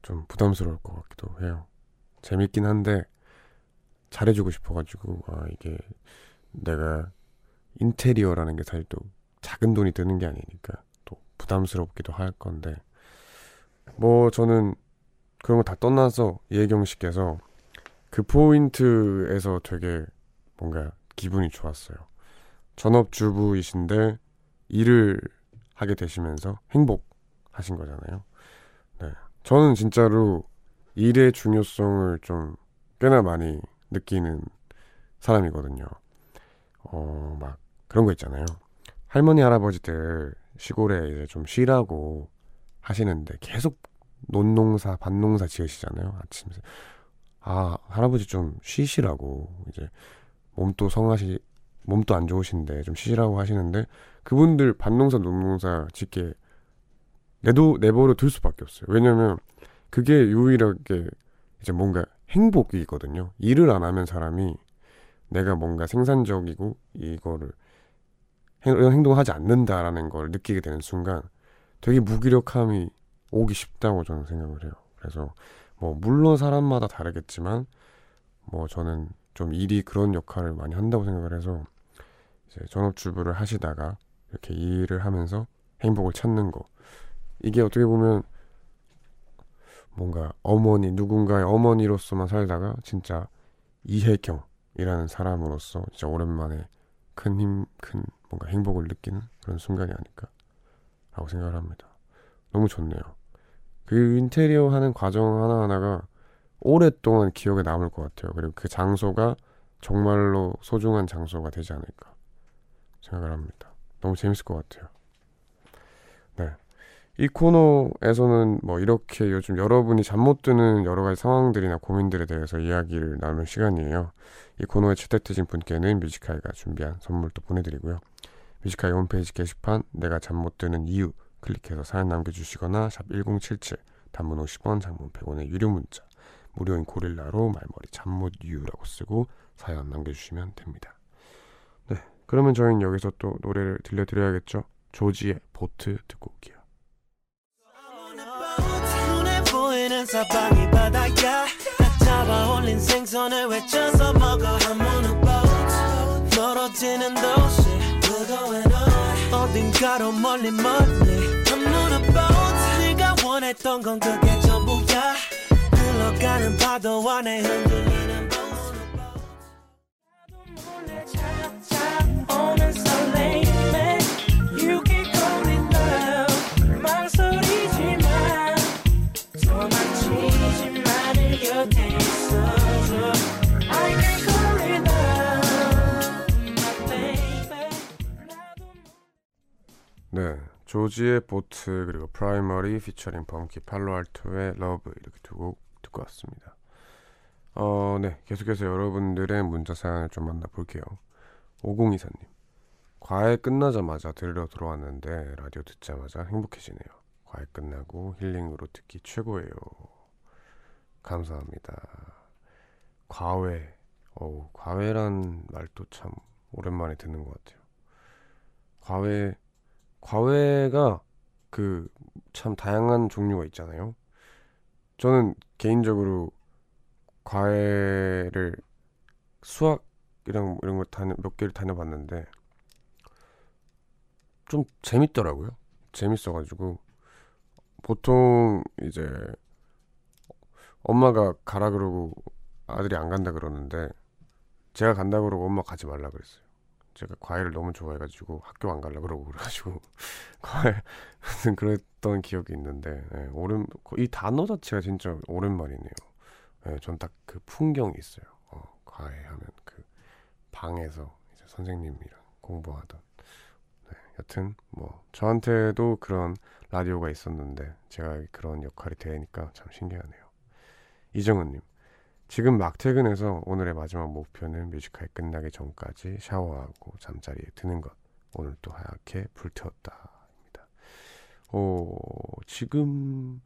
S1: 좀 부담스러울 것 같기도 해요. 재밌긴 한데 잘해주고 싶어가지고 아 이게 내가 인테리어라는 게 사실 또 작은 돈이 드는 게 아니니까 또 부담스럽기도 할 건데 뭐 저는 그런 거 다 떠나서 예경 씨께서 그 포인트에서 되게 뭔가 기분이 좋았어요. 전업주부이신데 일을 하게 되시면서 행복하신 거잖아요. 네. 저는 진짜로 일의 중요성을 좀 꽤나 많이 느끼는 사람이거든요. 어, 막 그런 거 있잖아요. 할머니, 할아버지들 시골에 이제 좀 쉬라고 하시는데 계속 논농사, 밭농사 지으시잖아요. 아침에. 아, 할아버지 좀 쉬시라고 이제 몸도 성하시 몸도 안 좋으신데 좀 쉬시라고 하시는데 그분들 밭농사 논농사 짓게 내도 내버려 둘 수밖에 없어요. 왜냐면 그게 유일하게 이제 뭔가 행복이거든요. 일을 안 하면 사람이 내가 뭔가 생산적이고 이거를 행동을 하지 않는다라는 걸 느끼게 되는 순간 되게 무기력함이 오기 쉽다고 저는 생각을 해요. 그래서 뭐 물론 사람마다 다르겠지만 뭐 저는 좀 일이 그런 역할을 많이 한다고 생각을 해서 이제 전업주부를 하시다가 이렇게 일을 하면서 행복을 찾는 거 이게 어떻게 보면 뭔가 어머니 누군가의 어머니로서만 살다가 진짜 이혜경이라는 사람으로서 진짜 오랜만에 큰 힘, 큰 뭔가 행복을 느끼는 그런 순간이 아닐까라고 생각을 합니다. 너무 좋네요. 그 인테리어 하는 과정 하나하나가 오랫동안 기억에 남을 것 같아요. 그리고 그 장소가 정말로 소중한 장소가 되지 않을까 생각을 합니다. 너무 재밌을 것 같아요. 네. 이 코너에서는 뭐 이렇게 요즘 여러분이 잠 못 드는 여러 가지 상황들이나 고민들에 대해서 이야기를 나누는 시간이에요. 이 코너에 채택되신 분께는 뮤지카이가 준비한 선물도 보내드리고요. 뮤지카이 홈페이지 게시판 내가 잠 못 드는 이유 클릭해서 사연 남겨주시거나 샵 1077 단문 50원 장문 100원의 유료 문자 무료인 고릴라로 말머리 잠 못 이유라고 쓰고 사연 남겨주시면 됩니다. 네, 그러면 저희는 여기서 또 노래를 들려드려야겠죠. 조지의 보트 듣고 올게요. Going on? 어딘가로 멀리 멀리 I'm on a boat 네가 원했던 건 그게 전부야. 흘러가는 파도 안에 흔들리는 조지의 Boat 그리고 프라이머리 피처링 범키 팔로알토의 Love 이렇게 두 곡 듣고 왔습니다. 어, 네, 계속해서 여러분들의 문자 사연을 좀 만나볼게요. 5024님, 과외 끝나자마자 들으러 들어왔는데 라디오 듣자마자 행복해지네요. 과외 끝나고 힐링으로 듣기 최고예요. 감사합니다. 과외, 어우, 과외란 말도 참 오랜만에 듣는 것 같아요. 과외 과외가 그 참 다양한 종류가 있잖아요. 저는 개인적으로 과외를 수학이랑 이런 걸 다녀 몇 개를 다녀봤는데 좀 재밌더라고요. 재밌어가지고 보통 이제 엄마가 가라 그러고 아들이 안 간다 그러는데 제가 간다 그러고 엄마 가지 말라 그랬어요. 제가 과일을 너무 좋아해가지고 학교 안 가려 그러고 그래가지고 [LAUGHS] 과일 [LAUGHS] 그랬던 기억이 있는데 네, 오랜 이 단어 자체가 진짜 오랜만이네요. 네, 전딱 그 풍경이 있어요. 어, 과외하면 그 방에서 이제 선생님이랑 공부하던. 네, 여튼 뭐 저한테도 그런 라디오가 있었는데 제가 그런 역할이 되니까 참 신기하네요. 이정은님, 지금 막 퇴근해서 오늘의 마지막 목표는 뮤지컬 끝나기 전까지 샤워하고 잠자리에 드는 것. 오늘 또 하얗게 불태웠다 입니다. 오, 지금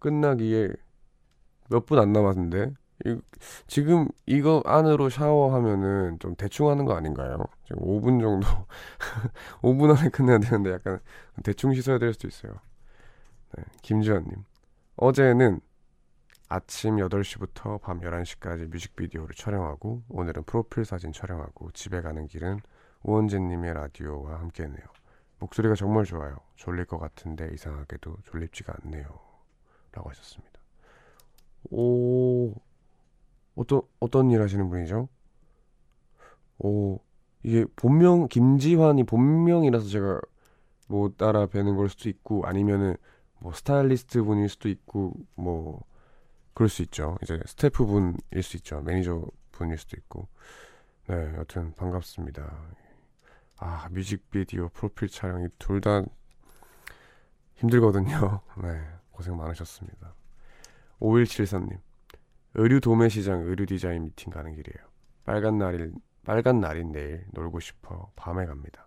S1: 끝나기에 몇 분 안 남았는데 이, 지금 이거 안으로 샤워하면은 좀 대충 하는 거 아닌가요? 지금 5분 정도 [LAUGHS] 5분 안에 끝내야 되는데 약간 대충 씻어야 될 수도 있어요. 네, 김지현님 어제는 아침 8시부터 밤 11시까지 뮤직비디오를 촬영하고 오늘은 프로필 사진 촬영하고 집에 가는 길은 우원재님의 라디오와 함께했네요. 목소리가 정말 좋아요. 졸릴 것 같은데 이상하게도 졸립지가 않네요. 라고 하셨습니다. 오, 어떤, 어떤 일 하시는 분이죠? 오, 이게 본명, 김지환이 본명이라서 제가 뭐 따라 뵈는 걸 수도 있고 아니면은 뭐 스타일리스트 분일 수도 있고 뭐 그럴 수 있죠. 이제 스태프 분일 수 있죠. 매니저 분일 수도 있고. 네, 여튼 반갑습니다. 아, 뮤직비디오 프로필 촬영이 둘 다 힘들거든요. [LAUGHS] 네, 고생 많으셨습니다. 5173님, 의류 도매 시장 의류 디자인 미팅 가는 길이에요. 빨간 날인, 빨간 날인 내일 놀고 싶어 밤에 갑니다.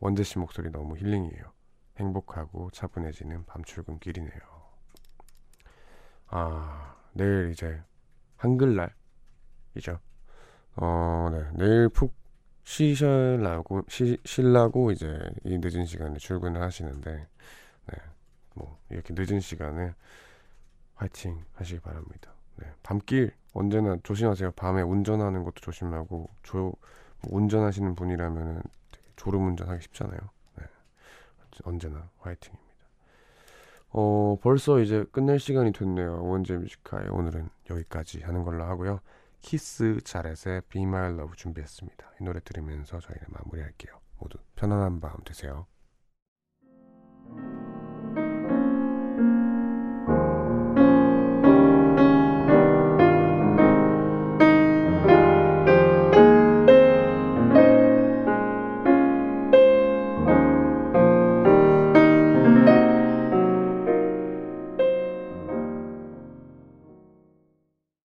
S1: 원재 씨 목소리 너무 힐링이에요. 행복하고 차분해지는 밤 출근길이네요. 아, 내일 이제 한글날이죠. 어, 네. 내일 푹 쉬셔라고 쉬, 쉬려고 이제 이 늦은 시간에 출근을 하시는데 네. 뭐 이렇게 늦은 시간에 화이팅 하시기 바랍니다. 네. 밤길 언제나 조심하세요. 밤에 운전하는 것도 조심하고 조뭐 운전하시는 분이라면은 되게 졸음 운전하기 쉽잖아요. 네. 언제나 화이팅입니다. 어, 벌써 이제 끝낼 시간이 됐네요. 우원재의 Music High 오늘은 여기까지 하는 걸로 하고요. 키스 자렛의 Be My Love 준비했습니다. 이 노래 들으면서 저희는 마무리할게요. 모두 편안한 밤 되세요.